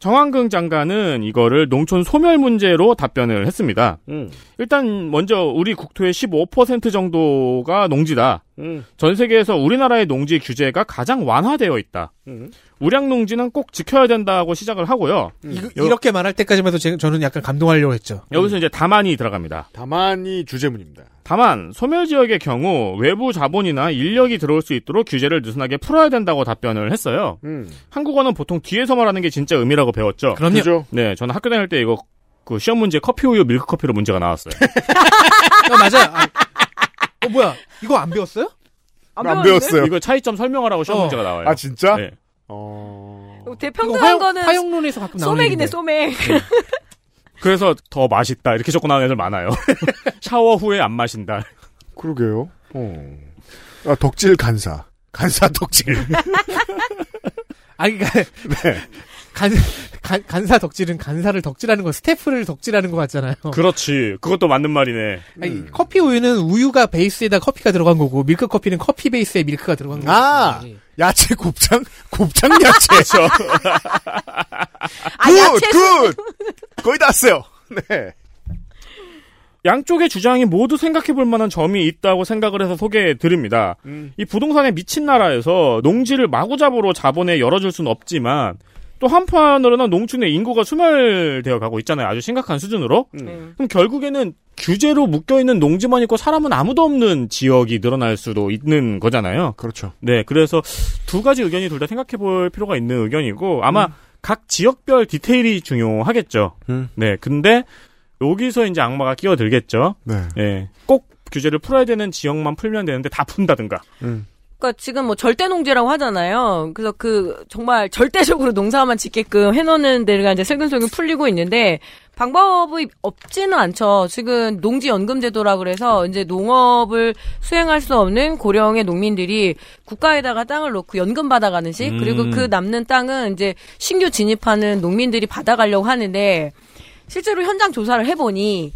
정황근 장관은 이거를 농촌 소멸 문제로 답변을 했습니다. 음. 일단 먼저 우리 국토의 15% 정도가 농지다. 음. 전 세계에서 우리나라의 농지 규제가 가장 완화되어 있다. 음. 우량 농지는 꼭 지켜야 된다고 시작을 하고요. 이거- 여- 이렇게 말할 때까지만 해도 제- 저는 약간 감동하려고 했죠. 여기서 이제 다만이 들어갑니다. 다만이 주제문입니다. 다만 소멸 지역의 경우 외부 자본이나 인력이 들어올 수 있도록 규제를 느슨하게 풀어야 된다고 답변을 했어요. 음. 한국어는 보통 뒤에서 말하는 게 진짜 의미라고 배웠죠. 그럼요. 그죠? 네, 저는 학교 다닐 때 이거 그 시험 문제 커피 우유 밀크 커피로 문제가 나왔어요. 어, 맞아요. 아, 어, 뭐야. 이거 안 배웠어요? 안 배웠는데? 배웠어요. 이거 차이점 설명하라고 시험 어. 문제가 나와요. 아 진짜? 네. 어. 뭐 이거 대평등한 화용, 거는 화용론에서 가끔 나오는 소맥이네. 소맥. 그래서 더 맛있다 이렇게 적고 나오는 애들 많아요. 샤워 후에 안 마신다. 그러게요. 어. 아 덕질 간사. 간사 덕질. 아, 그니까, 네. 간, 간, 간사 덕질은 간사를 덕질하는 거, 스태프를 덕질하는 것 같잖아요. 그렇지. 그것도 맞는 말이네. 아니, 커피 우유는 우유가 베이스에다 커피가 들어간 거고, 밀크 커피는 커피 베이스에 밀크가 들어간 거고. 아 야채 곱창 곱창 야채. 그렇죠. 아굿 야채 굿. 거의 다 왔어요. 네. 양쪽의 주장이 모두 생각해 볼 만한 점이 있다고 생각을 해서 소개해 드립니다. 음. 이 부동산에 미친 나라에서 농지를 마구잡이로 자본에 열어줄 수는 없지만 또 한편으로는 농촌의 인구가 소멸되어 가고 있잖아요. 아주 심각한 수준으로. 네. 그럼 결국에는 규제로 묶여있는 농지만 있고 사람은 아무도 없는 지역이 늘어날 수도 있는 거잖아요. 그렇죠. 네, 그래서 두 가지 의견이 둘 다 생각해 볼 필요가 있는 의견이고 아마 각 지역별 디테일이 중요하겠죠. 음. 네, 근데 여기서 이제 악마가 끼어들겠죠. 네. 예, 꼭 규제를 풀어야 되는 지역만 풀면 되는데 다 푼다든가. 음. 그러니까 지금 뭐 절대 농지라고 하잖아요. 그래서 그 정말 절대적으로 농사만 짓게끔 해놓는 데가 이제 슬근슬근 풀리고 있는데 방법이 없지는 않죠. 지금 농지연금제도라 그래서 이제 농업을 수행할 수 없는 고령의 농민들이 국가에다가 땅을 놓고 연금 받아가는 식 음. 그리고 그 남는 땅은 이제 신규 진입하는 농민들이 받아가려고 하는데 실제로 현장 조사를 해보니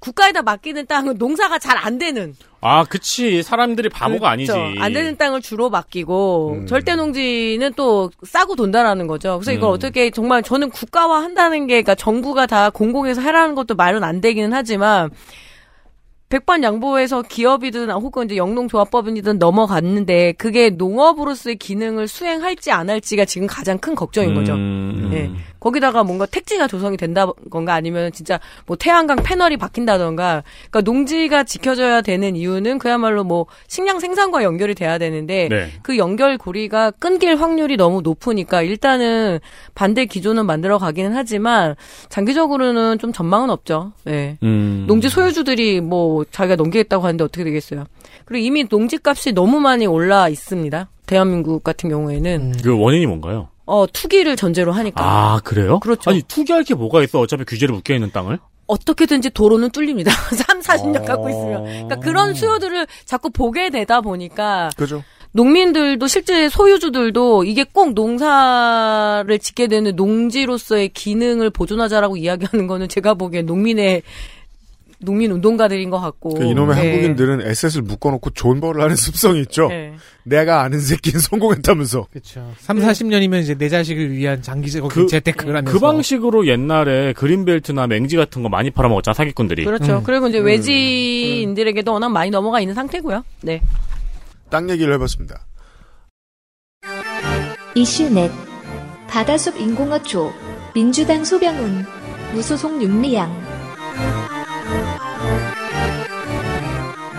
국가에다 맡기는 땅은 농사가 잘 안 되는 아, 그치. 사람들이 바보가 그렇죠. 아니지. 안 되는 땅을 주로 맡기고 음. 절대 농지는 또 싸고 돈다라는 거죠. 그래서 이걸 음. 어떻게 정말 저는 국가화 한다는 게 그러니까 정부가 다 공공에서 해라는 것도 말은 안 되기는 하지만 백반 양보에서 기업이든 혹은 이제 영농조합법이든 넘어갔는데 그게 농업으로서의 기능을 수행할지 안 할지가 지금 가장 큰 걱정인 거죠. 음. 예. 거기다가 뭔가 택지가 조성이 된다건가 아니면 진짜 뭐 태양광 패널이 바뀐다던가 그러니까 농지가 지켜져야 되는 이유는 그야말로 뭐 식량 생산과 연결이 돼야 되는데 네. 그 연결 고리가 끊길 확률이 너무 높으니까 일단은 반대 기조는 만들어 가기는 하지만 장기적으로는 좀 전망은 없죠. 예. 음. 농지 소유주들이 뭐 자기가 넘기겠다고 하는데 어떻게 되겠어요. 그리고 이미 농지 값이 너무 많이 올라 있습니다. 대한민국 같은 경우에는 그 원인이 뭔가요? 어 투기를 전제로 하니까 아, 그래요? 그렇죠. 아니, 투기할 게 뭐가 있어? 어차피 규제를 묶여 있는 땅을? 어떻게든지 도로는 뚫립니다. 3, 40년 갖고 어. 있으면. 그러니까 그런 수요들을 자꾸 보게 되다 보니까 그죠? 농민들도 실제 소유주들도 이게 꼭 농사를 짓게 되는 농지로서의 기능을 보존하자라고 이야기하는 거는 제가 보기엔 농민의 농민 운동가들인 것 같고. 그 이놈의 네. 한국인들은 에셋을 묶어놓고 좋은 벌을 하는 습성이 있죠. 네. 내가 아는 새끼는 성공했다면서. 그렇죠. 3, 40년이면 이제 내 자식을 위한 장기적 그- 재테크를 하면서 그 방식으로 옛날에 그린벨트나 맹지 같은 거 많이 팔아먹었잖아, 사기꾼들이. 그렇죠. 음. 그리고 이제 외지인들에게도 워낙 많이 넘어가 있는 상태고요. 네. 땅 얘기를 해봤습니다. 이슈넷 바다숲 인공어초 민주당 소병훈 무소속 윤미향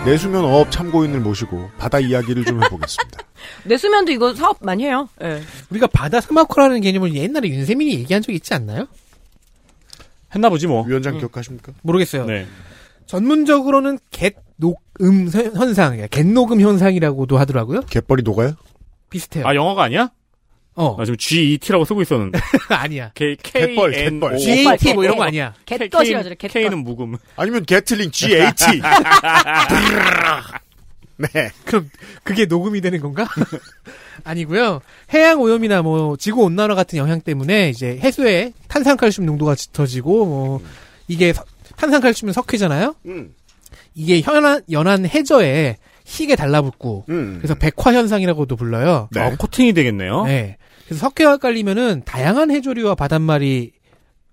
내수면 어업 참고인을 모시고 바다 이야기를 좀 해보겠습니다. 내수면도 이거 사업 많이 해요. 예. 우리가 바다 사마코라는 개념을 옛날에 윤세민이 얘기한 적 있지 않나요? 했나 보지 뭐. 위원장 기억하십니까? 모르겠어요. 네. 전문적으로는 갯 녹음 현- 현상, 갯 녹음 현상이라고도 하더라고요. 갯벌이 녹아요? 비슷해요. 아, 영어가 아니야? 어, 나 지금 GET라고 쓰고 있었는데. 아니야. K, K, 갯벌, N, 갯벌. O. GAT 뭐 이런 거 아니야. 갯것이라죠. 갯것. K는 묵음. 아니면 게틀링 GAT. 네. 그럼 그게 녹음이 되는 건가? 아니고요. 해양 오염이나 뭐 지구 온난화 같은 영향 때문에 이제 해수에 탄산칼슘 농도가 짙어지고 뭐 이게 서- 탄산칼슘은 석회잖아요. 음. 이게 현안 연한 해저에 희게 달라붙고 음. 그래서 백화 현상이라고도 불러요. 네. 아, 코팅이 되겠네요. 네. 그래서 석회와 깔리면은 다양한 해조류와 바닷말이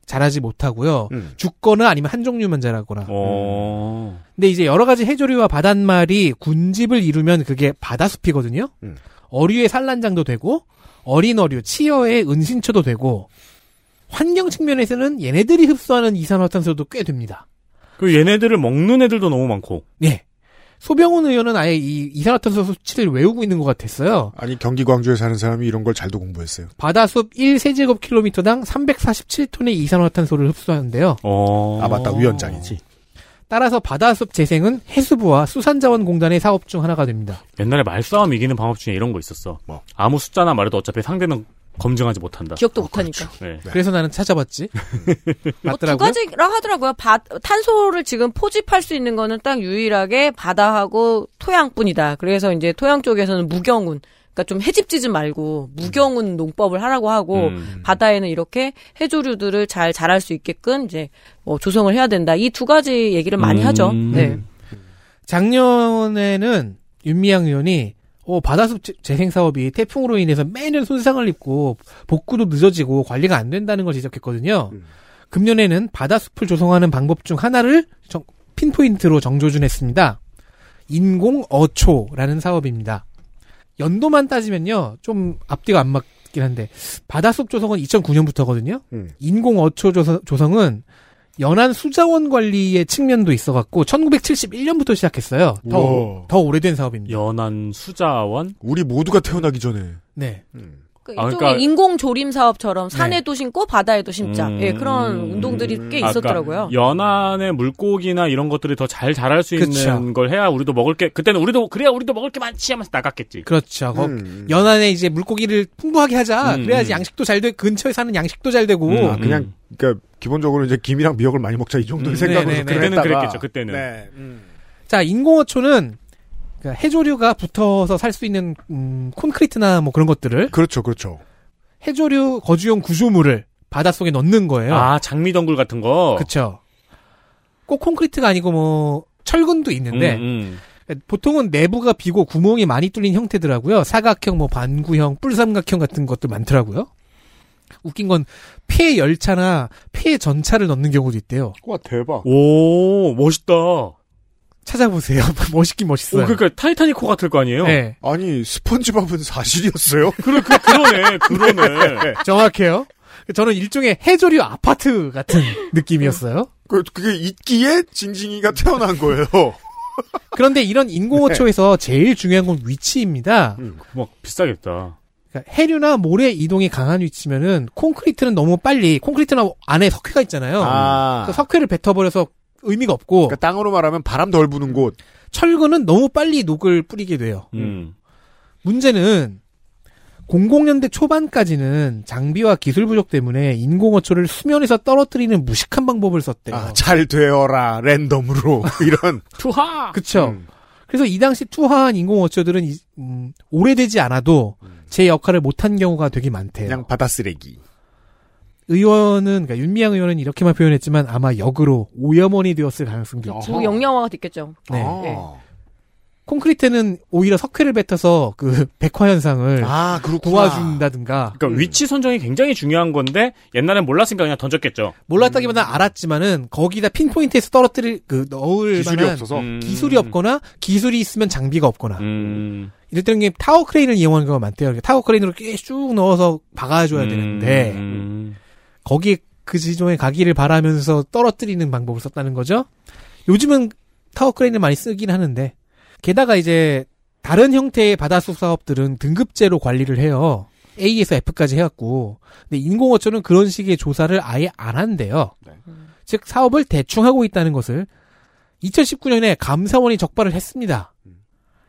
자라지 못하고요. 음. 죽거나 아니면 한 종류만 자라거나. 어. 근데 이제 여러 가지 해조류와 바닷말이 군집을 이루면 그게 바다숲이거든요. 음. 어류의 산란장도 되고 어린 어류, 치어의 은신처도 되고 환경 측면에서는 얘네들이 흡수하는 이산화탄소도 꽤 됩니다. 그 얘네들을 먹는 애들도 너무 많고. 네. 소병훈 의원은 아예 이 이산화탄소 수치를 외우고 있는 것 같았어요. 아니 경기 광주에 사는 사람이 이런 걸 잘도 공부했어요. 바다숲 1세제곱킬로미터당 347톤의 이산화탄소를 흡수하는데요. 어. 아 맞다 위원장이지. 따라서 바다숲 재생은 해수부와 수산자원공단의 사업 중 하나가 됩니다. 옛날에 말싸움 이기는 방법 중에 이런 거 있었어. 뭐? 아무 숫자나 말해도 어차피 상대는 검증하지 못한다. 기억도 못하니까. 네. 네. 그래서 나는 찾아봤지. 뭐두 맞더라고요. 가지라 하더라고요. 바, 탄소를 지금 포집할 수 있는 거는 딱 유일하게 바다하고 토양뿐이다. 그래서 이제 토양 쪽에서는 무경운, 그러니까 좀 해집지지 말고 무경운 농법을 하라고 하고 음. 바다에는 이렇게 해조류들을 잘 자랄 수 있게끔 이제 뭐 조성을 해야 된다. 이 두 가지 얘기를 많이 음. 하죠. 네. 작년에는 윤미향 의원이 어, 바다숲 재- 재생 사업이 태풍으로 인해서 매년 손상을 입고 복구도 늦어지고 관리가 안 된다는 걸 지적했거든요. 음. 금년에는 바다숲을 조성하는 방법 중 하나를 정- 핀포인트로 정조준했습니다. 인공 어초라는 사업입니다. 연도만 따지면요, 좀 앞뒤가 안 맞긴 한데 바다숲 조성은 2009년부터거든요. 음. 인공 어초 조성, 조성은 연안 수자원 관리의 측면도 있어갖고 1971년부터 시작했어요. 더. 더 오래된 사업입니다. 연안 수자원? 우리 모두가 태어나기 전에. 네. 음. 그 아, 일종의 그러니까- 인공 조림 사업처럼 산에도 심고 바다에도 심자. 음. 예, 그런 운동들이 꽤 아, 있었더라고요. 그러니까 연안의 물고기나 이런 것들이 더 잘 자랄 수 있는 그쵸. 걸 해야 우리도 먹을 게 그때는 우리도 그래야 우리도 먹을 게 많지 하면서 나갔겠지. 그렇죠. 거- 음. 연안에 이제 물고기를 풍부하게 하자. 음, 그래야지 음. 양식도 잘 되고 근처에 사는 양식도 잘 되고. 음. 아, 그냥 그러니까 기본적으로 이제 김이랑 미역을 많이 먹자 이 정도의 음. 생각으로 네네네. 그때는 했다가 그랬겠죠, 그때는. 네. 음. 자, 인공어초는 그러니까 해조류가 붙어서 살 수 있는 음, 콘크리트나 뭐 그런 것들을 그렇죠, 그렇죠. 해조류 거주용 구조물을 바닷속에 넣는 거예요. 아 장미 덩굴 같은 거. 그쵸. 꼭 콘크리트가 아니고 뭐 철근도 있는데 음, 보통은 내부가 비고 구멍이 많이 뚫린 형태더라고요. 사각형, 뭐 반구형, 뿔삼각형 같은 것들 많더라고요. 웃긴 건 폐 열차나 폐 전차를 넣는 경우도 있대요. 와 대박. 음. 오 멋있다. 찾아보세요. 멋있긴 멋있어요. 오, 그러니까 타이타닉호 같을 거 아니에요? 네, 아니 스펀지밥은 사실이었어요? 그러, 그, 그러네, 그러네. 정확해요. 저는 일종의 해조류 아파트 같은 느낌이었어요. 그, 그게 있기에 징징이가 태어난 거예요. 그런데 이런 인공어초에서 제일 중요한 건 위치입니다. 막 비싸겠다. 그러니까 해류나 모래 이동이 강한 위치면은 콘크리트는 너무 빨리 콘크리트는 안에 석회가 있잖아요. 아. 그 석회를 뱉어버려서 의미가 없고 그러니까 땅으로 말하면 바람 덜 부는 곳. 철근은 너무 빨리 녹을 뿌리게 돼요. 음. 문제는 00년대 초반까지는 장비와 기술 부족 때문에 인공어초를 수면에서 떨어뜨리는 무식한 방법을 썼대요. 아, 잘 되어라 랜덤으로 이런. 투하! 그쵸? 음. 그래서 이 당시 투하한 인공어초들은 이- 음, 오래되지 않아도 제 역할을 못한 경우가 되게 많대요. 그냥 바다 쓰레기. 의원은 그러니까 윤미향 의원은 이렇게만 표현했지만 아마 역으로 오염원이 되었을 가능성도 있죠. 뭐 영양화가 됐겠죠. 네. 아. 네. 콘크리트는 오히려 석회를 뱉어서 그 백화 현상을 아, 그렇구나. 도와준다든가 그러니까 위치 선정이 굉장히 중요한 건데 옛날엔 몰랐으니까 그냥 던졌겠죠. 몰랐다기보다 알았지만은 거기다 pinpoint에서 떨어뜨릴 그 넣을 기술이 만한 없어서. 음. 기술이 없거나 기술이 있으면 장비가 없거나 음. 이럴 때는 타워 크레인을 이용하는 경우가 많대요. 타워 크레인으로 쭉 넣어서 박아줘야 되는데 음. 거기에 그 지점에 가기를 바라면서 떨어뜨리는 방법을 썼다는 거죠. 요즘은 타워 크레인을 많이 쓰긴 하는데 게다가 이제 다른 형태의 바다속 사업들은 등급제로 관리를 해요. A에서 F까지 해갖고. 근데 인공어초는 그런 식의 조사를 아예 안 한대요. 즉 사업을 대충 하고 있다는 것을 2019년에 감사원이 적발을 했습니다.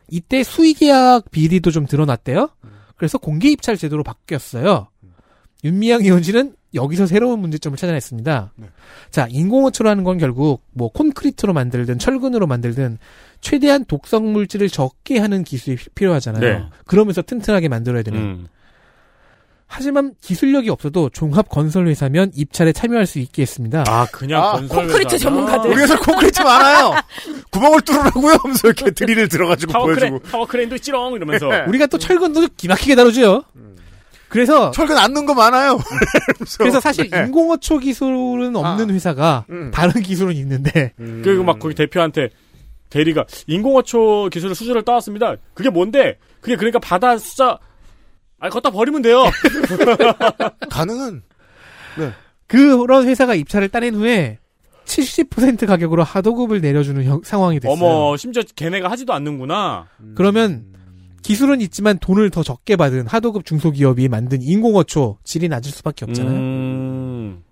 이때 수의계약 비리도 좀 드러났대요. 그래서 공개 입찰 제도로 바뀌었어요. 윤미향 의원실은 여기서 새로운 문제점을 찾아냈습니다. 자, 인공어초라는 건 결국 뭐 콘크리트로 만들든 철근으로 만들든 최대한 독성 물질을 적게 하는 기술이 피- 필요하잖아요. 네. 그러면서 튼튼하게 만들어야 되는. 음. 하지만 기술력이 없어도 종합 건설 회사면 입찰에 참여할 수 있게 했습니다. 아, 그냥 아, 건설 콘크리트 회사나. 전문가들. 우리 회사 콘크리트 많아요. 구멍을 뚫으라고요 하면서 이렇게 드릴을 들어가지고 타워 보여주고. 타워 크레인도 있지롱 이러면서. 우리가 또 철근도 기막히게 다루죠. 그래서 철근 안 넣은 거 많아요. 그래서 사실 인공어초 기술은 없는 회사가 음. 다른 기술은 있는데 그리고 막 거기 대표한테 대리가 인공어초 기술을 수주를 따왔습니다. 그게 뭔데? 그게 그러니까 바다 숫자 아 걷다 버리면 돼요. 가능은 그런 회사가 입찰을 따낸 후에 70% 가격으로 하도급을 내려주는 형- 상황이 됐어요. 어머 심지어 걔네가 하지도 않는구나. 그러면 기술은 있지만 돈을 더 적게 받은 하도급 중소기업이 만든 인공어초 질이 낮을 수밖에 없잖아요. 음.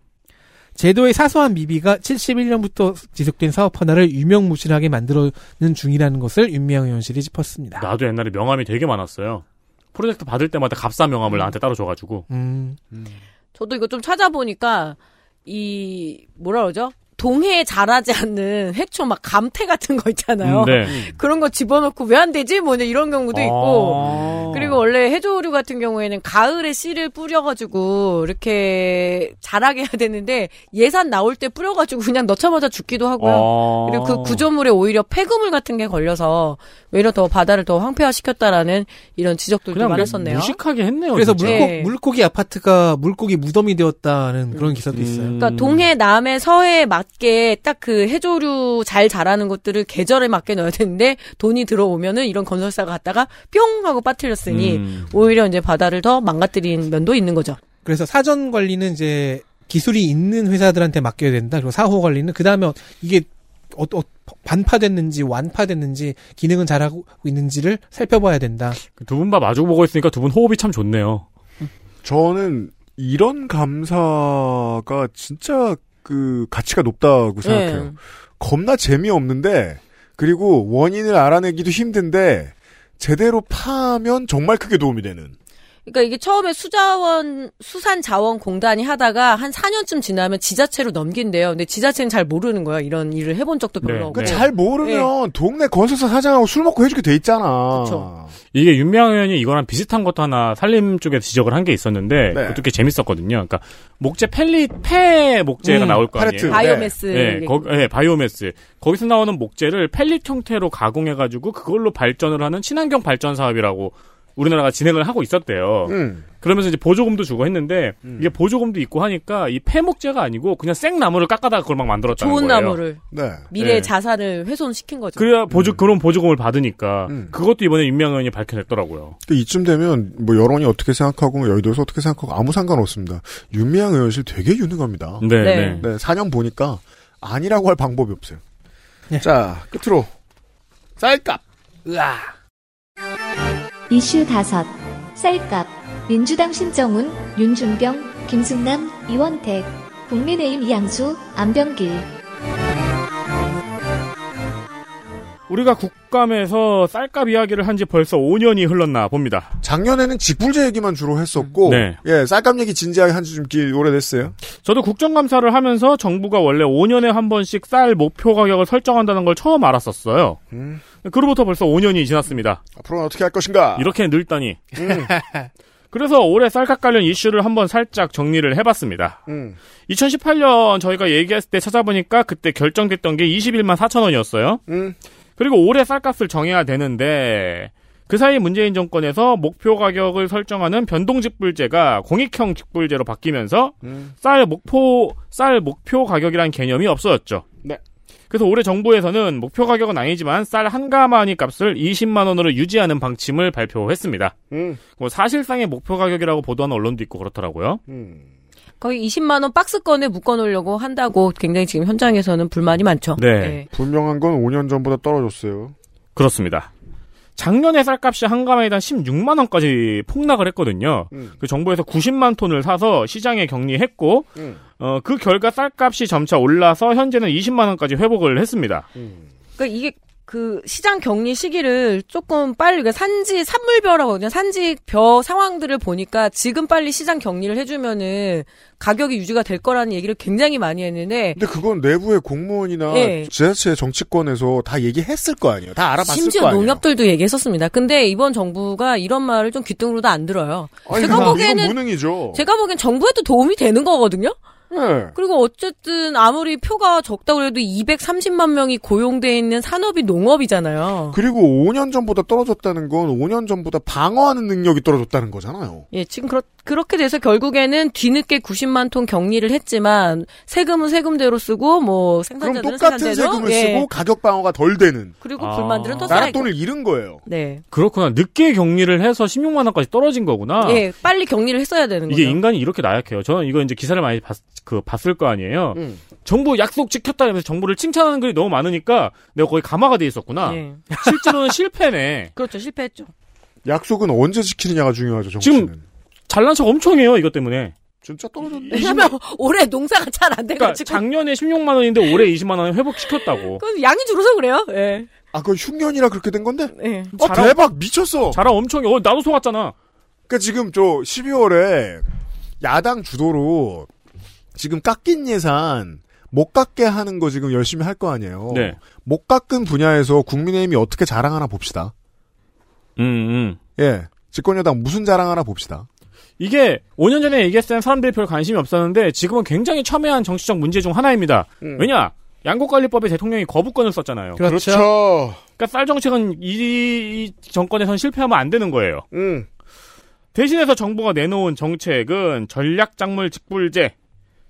제도의 사소한 미비가 71년부터 지속된 사업 하나를 유명무실하게 만들어는 중이라는 것을 윤미향 의원실이 짚었습니다. 나도 옛날에 명함이 되게 많았어요. 프로젝트 받을 때마다 값싼 명함을 나한테 따로 줘가지고. 음, 저도 이거 좀 찾아보니까 이 뭐라 그러죠? 동해에 자라지 않는 해초 막 감태 같은 거 있잖아요. 음, 네. 그런 거 집어넣고 왜 안 되지? 뭐 이런 경우도 있고. 아. 그리고 원래 해조류 같은 경우에는 가을에 씨를 뿌려가지고 이렇게 자라게 해야 되는데 예산 나올 때 뿌려가지고 그냥 넣자마자 죽기도 하고요. 아. 그리고 그 구조물에 오히려 폐그물 같은 게 걸려서 외려 더 바다를 더 황폐화시켰다라는 이런 지적들도 그냥 많았었네요. 무식하게 했네요. 그래서 진짜. 물고, 네. 물고기 아파트가 물고기 무덤이 되었다는 그런 기사도 있어요. 음. 그러니까 동해, 남해, 서해에 맞게 딱 그 해조류 잘 자라는 것들을 계절에 맞게 넣어야 되는데 돈이 들어오면은 이런 건설사가 갔다가 뿅 하고 빠뜨렸으니 음. 오히려 이제 바다를 더 망가뜨린 면도 있는 거죠. 그래서 사전 관리는 이제 기술이 있는 회사들한테 맡겨야 된다. 그리고 사후 관리는 그 다음에 이게 어, 어, 반파됐는지 완파됐는지 기능은 잘하고 있는지를 살펴봐야 된다. 두 분 다 마주보고 있으니까 두 분 호흡이 참 좋네요. 저는 이런 감사가 진짜 그 가치가 높다고 생각해요. 네. 겁나 재미없는데 그리고 원인을 알아내기도 힘든데 제대로 파면 정말 크게 도움이 되는. 그러니까 이게 처음에 수자원 수산자원공단이 하다가 한 4년쯤 지나면 지자체로 넘긴대요. 근데 지자체는 잘 모르는 거야. 이런 일을 해본 적도 별로 네, 없고. 그러니까 잘 모르면 동네 건설사 사장하고 술 먹고 해주게 돼 있잖아. 그쵸. 이게 윤미향 의원이 이거랑 비슷한 것도 하나 산림 쪽에 지적을 한 게 있었는데 네. 그것도 꽤 재밌었거든요. 그러니까 목재 펠릿 폐 목재가 음, 나올 거. 아니에요. 바이오매스. 네, 거, 네, 바이오매스. 거기서 나오는 목재를 펠릿 형태로 가공해가지고 그걸로 발전을 하는 친환경 발전 사업이라고 우리나라가 진행을 하고 있었대요. 음. 그러면서 이제 보조금도 주고 했는데 이게 보조금도 있고 하니까 이 폐목재가 아니고 그냥 생 나무를 깎아다가 그걸 막 만들었다는 좋은 거예요. 나무를 네. 미래의 네. 자산을 훼손시킨 거죠. 그래야 보조 그런 보조금을 받으니까 음. 그것도 이번에 윤미향 의원이 밝혀냈더라고요. 그 이쯤 되면 뭐 여론이 어떻게 생각하고 여의도에서 어떻게 생각하고 아무 상관없습니다. 윤미향 의원실 되게 유능합니다. 네, 네. 네. 네, 4년 보니까 아니라고 할 방법이 없어요. 자, 끝으로 쌀값. 이슈 다섯 쌀값 민주당 신정훈 윤준병 김승남 이원택 국민의힘 이양수 안병길 우리가 국감에서 쌀값 이야기를 한 지 벌써 5년이 흘렀나 봅니다. 작년에는 직불제 얘기만 주로 했었고, 네. 예, 쌀값 얘기 진지하게 한 지 좀 오래됐어요. 저도 국정감사를 하면서 정부가 원래 5년에 한 번씩 쌀 목표 가격을 설정한다는 걸 처음 알았었어요. 음, 그로부터 벌써 5년이 지났습니다. 앞으로는 어떻게 할 것인가? 이렇게 늙다니. 음, 그래서 올해 쌀값 관련 이슈를 한번 살짝 정리를 해봤습니다. 음. 2018년 저희가 얘기했을 때 찾아보니까 그때 결정됐던 게 21만 4천 원이었어요. 음. 그리고 올해 쌀값을 정해야 되는데 그 사이 문재인 정권에서 목표 가격을 설정하는 변동직불제가 공익형 직불제로 바뀌면서 음. 쌀 목표 쌀 목표 가격이란 개념이 없어졌죠. 네. 그래서 올해 정부에서는 목표 가격은 아니지만 쌀 한 가마니 값을 20만 원으로 유지하는 방침을 발표했습니다. 음. 뭐 사실상의 목표 가격이라고 보도하는 언론도 있고 그렇더라고요. 음. 거의 20만 원 박스권에 묶어 놓으려고 한다고 굉장히 지금 현장에서는 불만이 많죠. 네. 분명한 건 5년 전보다 떨어졌어요. 그렇습니다. 작년에 쌀값이 한 가마에 단 16만 원까지 폭락을 했거든요. 음. 그 정부에서 90만 톤을 사서 시장에 격리했고 음. 어, 그 결과 쌀값이 점차 올라서 현재는 20만 원까지 회복을 했습니다. 그러니까 이게 그 시장 격리 시기를 조금 빨리 그러니까 산지 산물벼라고 하거든요. 산지 벼 상황들을 보니까 지금 빨리 시장 격리를 해주면은 가격이 유지가 될 거라는 얘기를 굉장히 많이 했는데 근데 그건 내부의 공무원이나 예. 지자체 정치권에서 다 얘기했을 거 아니에요. 다 알아봤을 심지어 거 아니에요. 농협들도 얘기했었습니다. 근데 이번 정부가 이런 말을 좀 귀뚱으로도 안 들어요. 아니, 제가 보기에는 무능이죠. 제가 보기엔 정부에도 도움이 되는 거거든요. 네. 그리고 어쨌든 아무리 표가 적다고 해도 230만 명이 고용돼 있는 산업이 농업이잖아요. 그리고 5년 전보다 떨어졌다는 건 5년 전보다 방어하는 능력이 떨어졌다는 거잖아요. 예, 지금 그렇, 그렇게 돼서 결국에는 뒤늦게 90만 톤 격리를 했지만 세금은 세금대로 쓰고 뭐 그럼 생산자들은 똑같은 생산대로 세금을 예. 쓰고 가격 방어가 덜 되는 그리고 아. 불만들은 더 나라 쌓이고. 돈을 잃은 거예요. 네. 그렇구나. 늦게 격리를 해서 16만 원까지 떨어진 거구나. 예, 빨리 격리를 했어야 되는 이게 거죠. 인간이 이렇게 나약해요. 저는 이거 이제 기사를 많이 봤, 그, 봤을 거 아니에요. 음. 정부 약속 지켰다면서 정부를 칭찬하는 글이 너무 많으니까 내가 거기 감화가 돼 있었구나. 예. 실제로는 실패네. 그렇죠. 실패했죠. 약속은 언제 지키느냐가 중요하죠. 정치는. 지금 잘난 척 엄청 해요. 이것 때문에. 진짜 떨어졌네. 왜냐면 올해 농사가 잘안 그러니까 돼가지고. 작년에 16만 원인데 올해 20만 원 회복시켰다고. 그건 양이 줄어서 그래요. 예. 아, 그건 흉년이라 그렇게 된 건데? 예. 어, 자랑- 대박! 미쳤어! 자랑 엄청 해. 어, 나도 속았잖아. 그니까 지금 저 12월에 야당 주도로 지금 깎인 예산 못 깎게 하는 거 지금 열심히 할 거 아니에요. 네. 못 깎은 분야에서 국민의힘이 어떻게 자랑하나 봅시다. 음, 음. 예. 집권여당 무슨 자랑하나 봅시다. 이게 5년 전에 얘기했을 땐 사람들이 별 관심이 없었는데 지금은 굉장히 첨예한 정치적 문제 중 하나입니다. 음. 왜냐? 양곡관리법에 대통령이 거부권을 썼잖아요. 그렇죠. 그러니까 쌀 정책은 이, 이 정권에선 실패하면 안 되는 거예요. 음. 대신해서 정부가 내놓은 정책은 전략작물 직불제.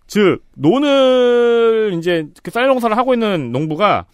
즉, 논을 이제 그 쌀 농사를 하고 있는 농부가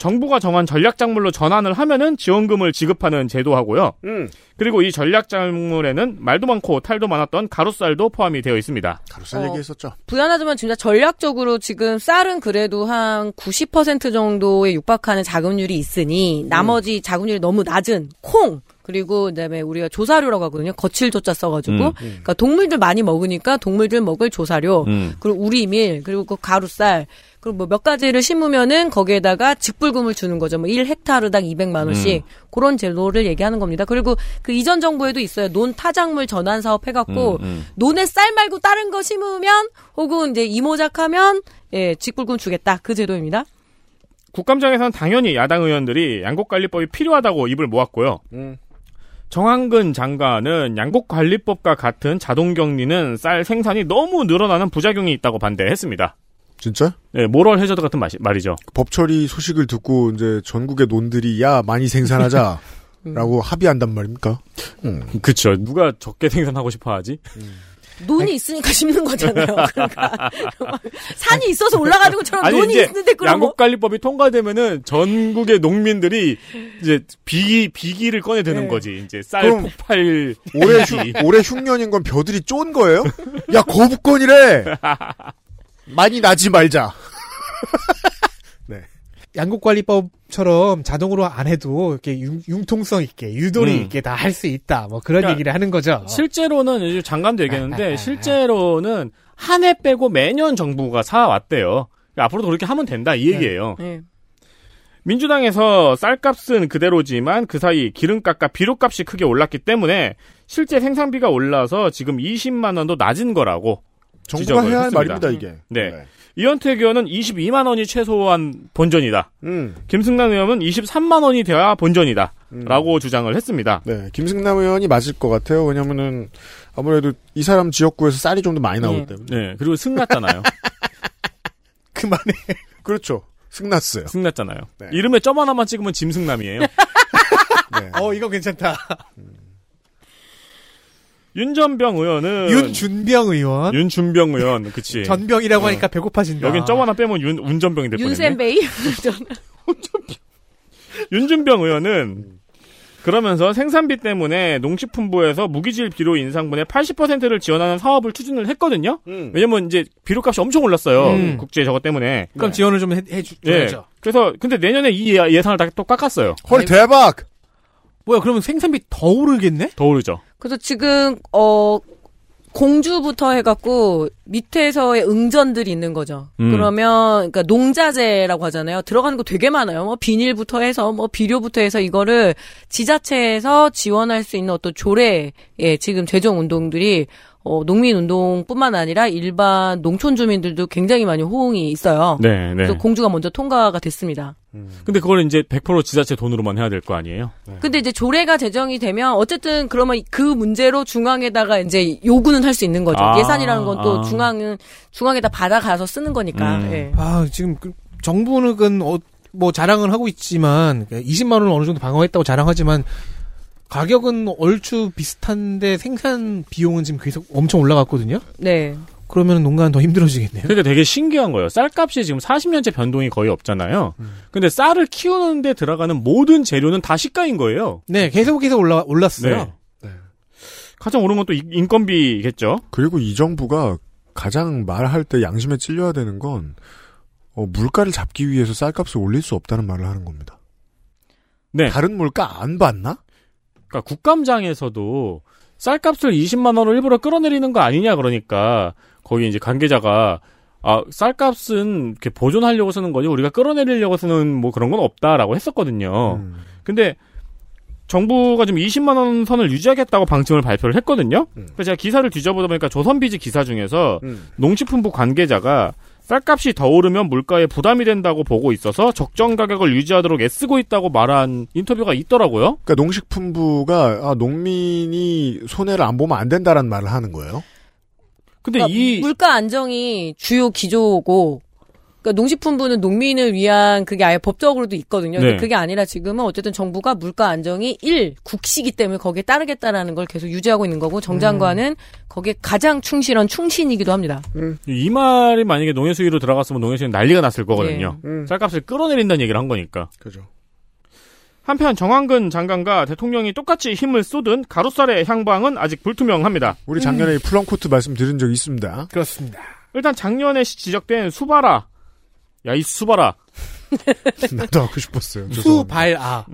정부가 정한 전략작물로 전환을 하면은 지원금을 지급하는 제도하고요. 음. 그리고 이 전략작물에는 말도 많고 탈도 많았던 가루쌀도 포함이 되어 있습니다. 가루쌀 어. 얘기했었죠. 부연하지만 진짜 전략적으로 지금 쌀은 그래도 한 90% 정도에 육박하는 자급률이 있으니 나머지 자급률이 너무 낮은 콩 그리고 그다음에 우리가 조사료라고 하거든요. 거칠 조자 써가지고 음. 그러니까 동물들 많이 먹으니까 동물들 먹을 조사료 음. 그리고 우리밀 그리고 그 가루쌀 그리고 뭐 몇 가지를 심으면은 거기에다가 직불금을 주는 거죠. 뭐 1헥타르당 200만 원씩 그런 제도를 얘기하는 겁니다. 그리고 그 이전 정부에도 있어요. 논 타작물 전환 사업 해갖고 음, 음. 논에 쌀 말고 다른 거 심으면 혹은 이제 이모작하면 예 직불금 주겠다 그 제도입니다. 국감장에서는 당연히 야당 의원들이 양곡관리법이 필요하다고 입을 모았고요. 음. 정한근 장관은 양곡관리법과 같은 자동격리는 쌀 생산이 너무 늘어나는 부작용이 있다고 반대했습니다. 진짜? 네, 모럴 해저드 같은 마시- 말이죠. 법 처리 소식을 듣고 이제 전국의 논들이 야 많이 생산하자 라고 합의한단 말입니까? 음. 그쵸. 누가 적게 생산하고 싶어 하지? 논이 있으니까 심는 거잖아요. 그러니까 산이 있어서 올라가는 것처럼 아니, 논이 있는데 그런 거. 양곡관리법이 통과되면은 전국의 농민들이 이제 비기, 비기를 꺼내 드는 네. 거지. 이제 쌀 폭발. 올해, 흉, 올해 흉년인 건 벼들이 쫀 거예요? 야, 거부권이래! 많이 나지 말자. 양곡관리법처럼 자동으로 안 해도 이렇게 융, 통성 있게 유도리 음. 있게 다 할 수 있다. 뭐 그런 그러니까 얘기를 하는 거죠. 실제로는 요즘 장관도 얘기했는데 실제로는 한 해 빼고 매년 정부가 사왔대요. 그러니까 앞으로도 그렇게 하면 된다 이 얘기예요. 네. 민주당에서 쌀값은 그대로지만 그 사이 기름값과 비료값이 크게 올랐기 때문에 실제 생산비가 올라서 지금 20만 원도 낮은 거라고 정부가 지적을 해야 할 했습니다. 말입니다, 이게. 네. 이현택 의원은 22만 원이 최소한 본전이다. 음. 김승남 의원은 23만 원이 돼야 본전이다. 음. 라고 주장을 했습니다. 네, 김승남 의원이 맞을 것 같아요. 왜냐면은, 아무래도 이 사람 지역구에서 쌀이 좀 더 많이 나오기 네. 때문에. 네. 그리고 승났잖아요. 그만해. 그렇죠. 승났어요. 승났잖아요. 네. 이름에 점 하나만 찍으면 짐승남이에요. 네. 어 이거 괜찮다. 윤전병 의원은 윤준병 의원. 윤준병 의원 그치. 전병이라고 하니까 배고파진다. 여긴 점 하나 빼면 윤 운전병이 될 뻔했네. 윤센베이 윤준병 의원은 그러면서 생산비 때문에 농식품부에서 무기질 비료 인상분의 80%를 지원하는 사업을 추진을 했거든요. 음. 왜냐면 이제 비료값이 엄청 올랐어요. 음. 국제 저것 때문에. 그럼 지원을 좀 해, 해주, 예. 줘야죠. 그래서 근데 내년에 이 예- 예산을 다 또 깎았어요. 헐, 대박! 뭐야 그러면 생산비 더 오르겠네? 더 오르죠. 그래서 지금 어 공주부터 해갖고 밑에서의 응전들이 있는 거죠. 음. 그러면 그러니까 농자재라고 하잖아요. 들어가는 거 되게 많아요. 뭐 비닐부터 해서 뭐 비료부터 해서 이거를 지자체에서 지원할 수 있는 어떤 조례, 예, 지금 재정 운동들이 어, 농민 운동뿐만 아니라 일반 농촌 주민들도 굉장히 많이 호응이 있어요. 네, 네. 그래서 공주가 먼저 통과가 됐습니다. 근데 그걸 이제 100% 지자체 돈으로만 해야 될 거 아니에요? 근데 이제 조례가 제정이 되면 어쨌든 그러면 그 문제로 중앙에다가 이제 요구는 할 수 있는 거죠. 아, 예산이라는 건또 아. 중앙은 중앙에다 받아가서 쓰는 거니까. 음. 예. 아 지금 그 정부는 어, 뭐 자랑을 하고 있지만 20만 원을 어느 정도 방어했다고 자랑하지만 가격은 얼추 비슷한데 생산 비용은 지금 계속 엄청 올라갔거든요. 네. 그러면 농가는 더 힘들어지겠네요. 그러니까 되게 신기한 거예요. 쌀값이 지금 40년째 변동이 거의 없잖아요. 근데 쌀을 키우는데 들어가는 모든 재료는 다 시가인 거예요. 네, 계속해서 올라 올랐어요. 네. 가장 오른 건 또 인건비겠죠. 그리고 이 정부가 가장 말할 때 양심에 찔려야 되는 건, 어, 물가를 잡기 위해서 쌀값을 올릴 수 없다는 말을 하는 겁니다. 네. 다른 물가 안 봤나? 그러니까 국감장에서도 쌀값을 20만 원을 일부러 끌어내리는 거 아니냐 그러니까 거기 이제 관계자가 아 쌀값은 이렇게 보존하려고 쓰는 거지 우리가 끌어내리려고 쓰는 뭐 그런 건 없다라고 했었거든요. 음. 근데 정부가 지금 20만 원 선을 유지하겠다고 방침을 발표를 했거든요. 음. 그래서 제가 기사를 뒤져보다 보니까 조선비지 기사 중에서 음. 농식품부 관계자가 쌀값이 더 오르면 물가에 부담이 된다고 보고 있어서 적정 가격을 유지하도록 애쓰고 있다고 말한 인터뷰가 있더라고요. 그러니까 농식품부가 아, 농민이 손해를 안 보면 안 된다라는 말을 하는 거예요. 근데 그러니까 이 물가 안정이 주요 기조고 그러니까 농식품부는 농민을 위한 그게 아예 법적으로도 있거든요. 근데 네. 그게 아니라 지금은 어쨌든 정부가 물가 안정이 1 국시기 때문에 거기에 따르겠다라는 걸 계속 유지하고 있는 거고 정 장관은 거기에 가장 충실한 충신이기도 합니다. 이 말이 만약에 농해 수위로 들어갔으면 농해 수위는 난리가 났을 거거든요. 음. 쌀값을 끌어내린다는 얘기를 한 거니까. 그죠. 한편 정황근 장관과 대통령이 똑같이 힘을 쏟은 가루쌀의 향방은 아직 불투명합니다. 우리 작년에 이 플럼코트 말씀 드린 적 있습니다. 그렇습니다. 일단 작년에 지적된 수발아. 야, 이 수발아. 나도 하고 싶었어요. 수발아.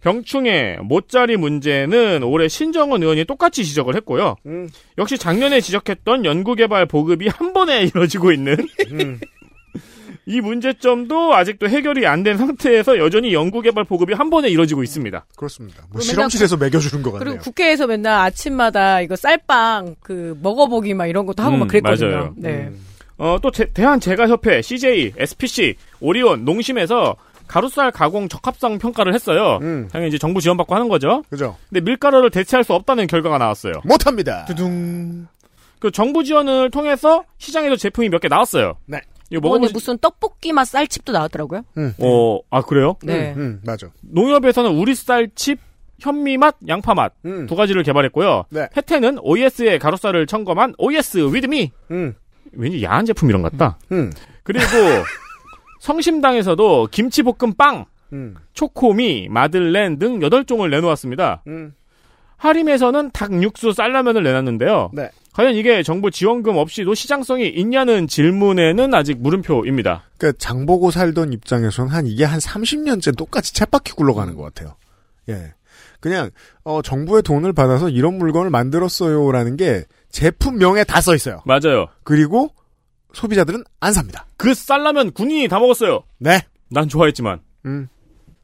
병충해, 못자리 문제는 올해 신정훈 의원이 똑같이 지적을 했고요. 음. 역시 작년에 지적했던 연구개발 보급이 한 번에 이뤄지고 있는 음. 이 문제점도 아직도 해결이 안 된 상태에서 여전히 연구개발 보급이 한 번에 이뤄지고 있습니다. 그렇습니다. 뭐 실험실에서 매겨주는 것 같네요. 그리고 국회에서 맨날 아침마다 이거 쌀빵 그 먹어보기 막 이런 것도 하고 음, 막 그랬거든요. 맞아요. 네. 어, 또 제- 대한제과협회, CJ, SPC, 오리온, 농심에서 가루쌀 가공 적합성 평가를 했어요. 음. 당연히 이제 정부 지원받고 하는 거죠. 그죠? 근데 밀가루를 대체할 수 없다는 결과가 나왔어요. 못합니다. 두둥. 그 정부 지원을 통해서 시장에도 제품이 몇 개 나왔어요. 네. 이거 먹어보시... 무슨 떡볶이 맛 쌀칩도 나왔더라고요. 어, 아, 그래요? 네. 음, 맞아. 농협에서는 우리 쌀칩 현미 맛, 양파맛 음. 두 가지를 개발했고요. 네. 혜태는 OS의 가로살을 점검한 OS 위드미. 음. 왠지 야한 제품 이런 것 같다. 음. 그리고 성심당에서도 김치볶음 빵, 음. 초코미, 마들렌 등 8종을 내놓았습니다. 음. 하림에서는 닭 육수 쌀라면을 내놨는데요. 네. 과연 이게 정부 지원금 없이도 시장성이 있냐는 질문에는 아직 물음표입니다. 그러니까 장보고 살던 입장에서는 한 이게 한 30년째 똑같이 쳇바퀴 굴러가는 것 같아요. 예. 그냥 어 정부의 돈을 받아서 이런 물건을 만들었어요라는 게 제품명에 다 써 있어요. 맞아요. 그리고 소비자들은 안 삽니다. 그 쌀라면 군인이 다 먹었어요. 네. 난 좋아했지만. 음.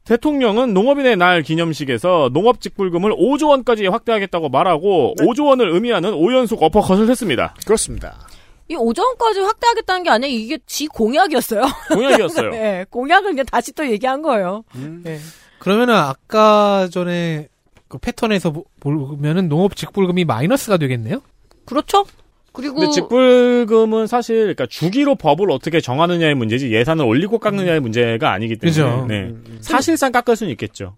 대통령은 농업인의 날 기념식에서 농업 직 불금을 5조 원까지 확대하겠다고 말하고 5조 원을 의미하는 5연속 어퍼컷을 했습니다. 그렇습니다. 이 오전까지 확대하겠다는 게 아니라 이게 지 공약이었어요. 공약이었어요. 네, 공약을 그냥 다시 또 얘기한 거예요. 네. 그러면은 아까 전에 그 패턴에서 보- 보면은 농업 직불금이 마이너스가 되겠네요? 그렇죠? 그리고 근데 직불금은 사실 그러니까 주기로 법을 어떻게 정하느냐의 문제지 예산을 올리고 깎느냐의 문제가 아니기 때문에 그죠. 네. 사실상 깎을 수는 있겠죠.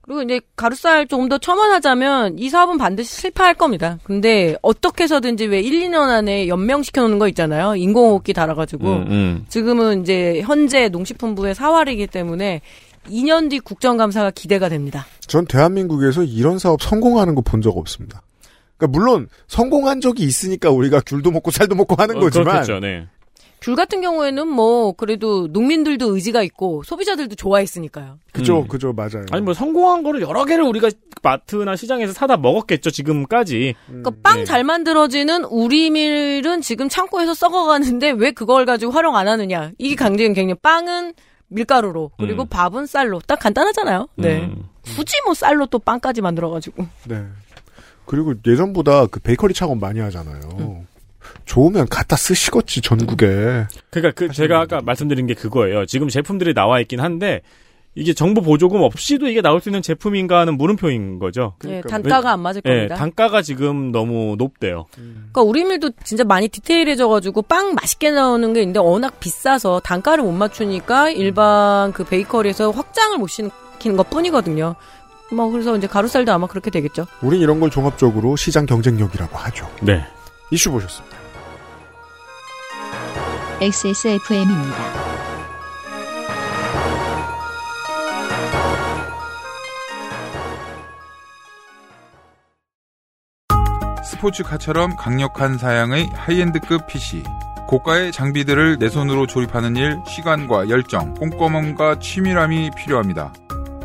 그리고 이제 가루살 조금 더 첨언하자면 이 사업은 반드시 실패할 겁니다. 근데 어떻게 해서든지 왜 1, 2년 안에 연명시켜 놓는 거 있잖아요. 인공호흡기 달아가지고 음, 음. 지금은 이제 현재 농식품부의 사활이기 때문에 2년 뒤 국정감사가 기대가 됩니다. 전 대한민국에서 이런 사업 성공하는 거 본 적 없습니다. 그러니까 물론 성공한 적이 있으니까 우리가 귤도 먹고 살도 먹고 하는 어, 거지만 그렇겠죠. 네. 귤 같은 경우에는 뭐 그래도 농민들도 의지가 있고 소비자들도 좋아했으니까요. 그죠, 음. 그죠, 맞아요. 아니 뭐 성공한 거를 여러 개를 우리가 마트나 시장에서 사다 먹었겠죠 지금까지. 그러니까 빵잘 만들어지는 우리밀은 지금 창고에서 썩어가는데 왜 그걸 가지고 활용 안 하느냐? 이게 강제인 갱년. 빵은 밀가루로 그리고 음. 밥은 쌀로 딱 간단하잖아요. 네. 음. 굳이 뭐 쌀로 또 빵까지 만들어가지고. 네. 그리고 예전보다 그 베이커리 창업 많이 하잖아요. 음. 좋으면 갖다 쓰시겠지 전국에. 그러니까 그 제가 아까 말씀드린 게 그거예요. 지금 제품들이 나와 있긴 한데 이게 정부 보조금 없이도 이게 나올 수 있는 제품인가 하는 물음표인 거죠. 예, 단가가 안 맞을 예, 겁니다. 단가가 지금 너무 높대요. 그러니까 우리 밀도 진짜 많이 디테일해져가지고 빵 맛있게 나오는 게 있는데 워낙 비싸서 단가를 못 맞추니까 일반 그 베이커리에서 확장을 못 시키는 것 뿐이거든요. 뭐 그래서 이제 가루살도 아마 그렇게 되겠죠. 우린 이런 걸 종합적으로 시장 경쟁력이라고 하죠. 네. 이슈 보셨습니다. XSFM입니다. 스포츠카처럼 강력한 사양의 하이엔드급 PC. 고가의 장비들을 내 손으로 조립하는 일, 시간과 열정, 꼼꼼함과 치밀함이 필요합니다.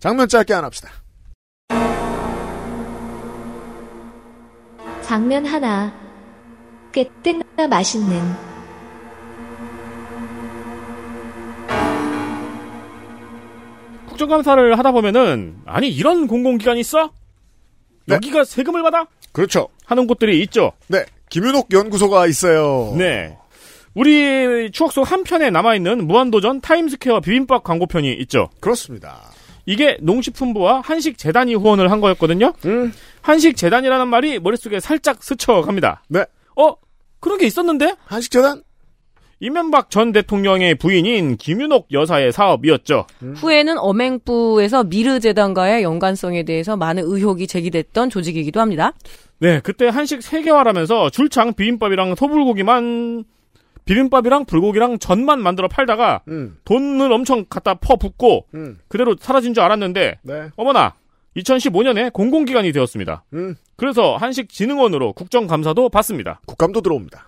장면 짧게 안 합시다. 장면 하나. 꽤뜩나 맛있는 국정감사를 하다 보면은 아니 이런 공공기관이 있어? 네. 여기가 세금을 받아? 그렇죠. 하는 곳들이 있죠. 네. 김윤옥 연구소가 있어요. 네. 우리 추억 속 한편에 남아있는 무한도전 타임스퀘어 비빔밥 광고편이 있죠. 그렇습니다. 이게 농식품부와 한식재단이 후원을 한 거였거든요. 음. 한식재단이라는 말이 머릿속에 살짝 스쳐갑니다. 네. 어? 그런 게 있었는데? 한식재단? 이명박 전 대통령의 부인인 김윤옥 여사의 사업이었죠. 후에는 엄행부에서 미르재단과의 연관성에 대해서 많은 의혹이 제기됐던 조직이기도 합니다. 네, 그때 한식 세계화라면서 줄창 비빔밥이랑 소불고기만 비빔밥이랑 불고기랑 전만 만들어 팔다가 음. 돈을 엄청 갖다 퍼붓고 음. 그대로 사라진 줄 알았는데 네. 어머나 2015년에 공공기관이 되었습니다. 음. 그래서 한식진흥원으로 국정감사도 받습니다. 국감도 들어옵니다.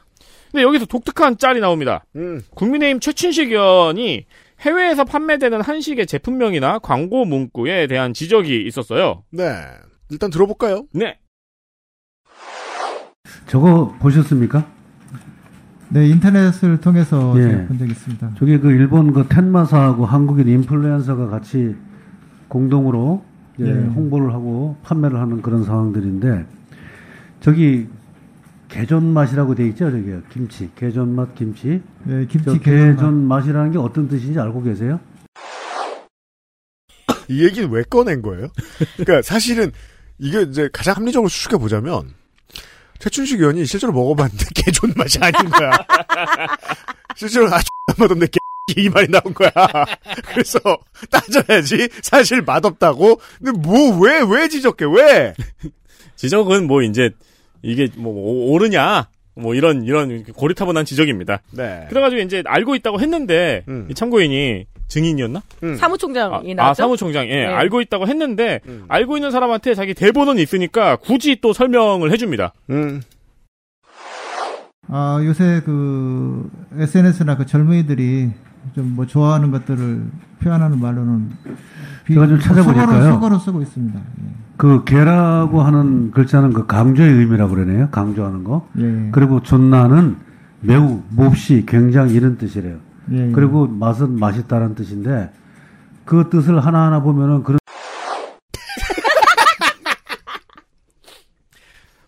근데 여기서 독특한 짤이 나옵니다. 음. 국민의힘 최춘식 의원이 해외에서 판매되는 한식의 제품명이나 광고 문구에 대한 지적이 있었어요. 네. 일단 들어볼까요? 네. 저거 보셨습니까? 네, 인터넷을 통해서 예. 제가 본 적이 있습니다. 저게 그 일본 그 텐마사하고 한국인 인플루엔서가 같이 공동으로 이제 예. 홍보를 하고 판매를 하는 그런 상황들인데 저기 개존 맛이라고 돼 있죠, 저기 김치, 개존 맛 김치. 네, 김치 개존 맛이라는 게 어떤 뜻인지 알고 계세요? 이 얘기는 왜 꺼낸 거예요? 그러니까 사실은 이게 이제 가장 합리적으로 추측해 보자면 최춘식 의원이 실제로 먹어봤는데 개 존 맛이 아닌 거야. 실제로 아주 맛없네 개. 이 말이 나온 거야. 그래서 따져야지 사실 맛없다고. 근데 뭐 왜왜 지적해 왜? 지적은 뭐 이제 이게 뭐 오- 옳으냐 뭐 이런 이런 고리타분한 지적입니다. 네. 그래가지고 이제 알고 있다고 했는데 음. 이 참고인이 증인이었나? 사무총장이 아, 나왔죠. 아, 사무총장 예 네. 알고 있다고 했는데 음. 알고 있는 사람한테 자기 대본은 있으니까 굳이 또 설명을 해줍니다. 음. 아, 요새 그 SNS나 그 젊은이들이 좀 뭐 좋아하는 것들을 표현하는 말로는 비- 제가 좀 찾아보니까요. 속어로, 쓰고 있습니다. 그 개라고 하는 글자는 그 강조의 의미라고 그러네요. 강조하는 거. 예. 그리고 존나는 매우 몹시 굉장히 이런 뜻이래요. 예, 예. 그리고 맛은 맛있다는 뜻인데 그 뜻을 하나하나 보면은 그런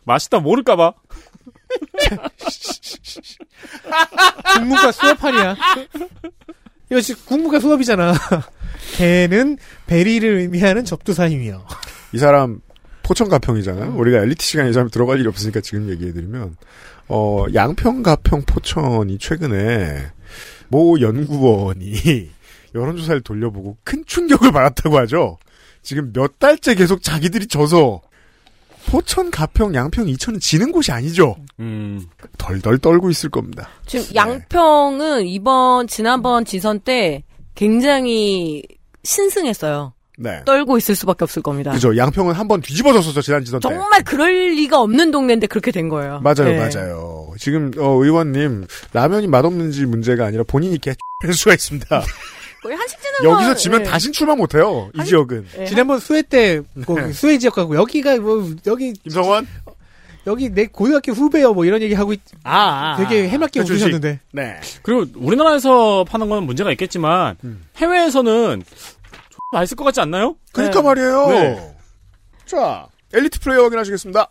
맛있다 모를까봐. 국문과 수업하냐? 이거 지금 국문과 수업이잖아. 개는 베리를 의미하는 접두사이며. 이 사람 포천가평이잖아요. 우리가 엘리트 시간에 이 사람 들어갈 일이 없으니까 지금 얘기해드리면 어 양평 가평 포천이 최근에 모 연구원이 여론조사를 돌려보고 큰 충격을 받았다고 하죠. 지금 몇 달째 계속 자기들이 져서 포천, 가평, 양평, 이천은 지는 곳이 아니죠. 음. 덜덜 떨고 있을 겁니다. 지금 양평은 이번 지난번 지선 때 굉장히 신승했어요. 네. 떨고 있을 수밖에 없을 겁니다. 그죠. 양평은 한 번 뒤집어졌었죠, 지난 지선 때. 정말 그럴 리가 없는 동네인데 그렇게 된 거예요. 맞아요, 네. 맞아요. 지금 어, 의원님 라면이 맛없는지 문제가 아니라 본인이 개 X할 수가 있습니다. 거의 한식진흥원 여기서 지면 네. 다신 출마 못해요. 이 지역은. 네. 지난번 수해 때, 그 수해 지역 가고, 여기가 뭐, 여기. 김성원? 여기 내 고등학교 후배요, 뭐 이런 얘기 하고, 있, 아, 되게 해맑게 최춘식. 웃으셨는데. 네. 그리고 우리나라에서 파는 건 문제가 있겠지만 해외에서는 X 맛있을 것 같지 않나요? 그러니까 네. 말이에요. 네. 자, 엘리트 플레이어 확인하시겠습니다.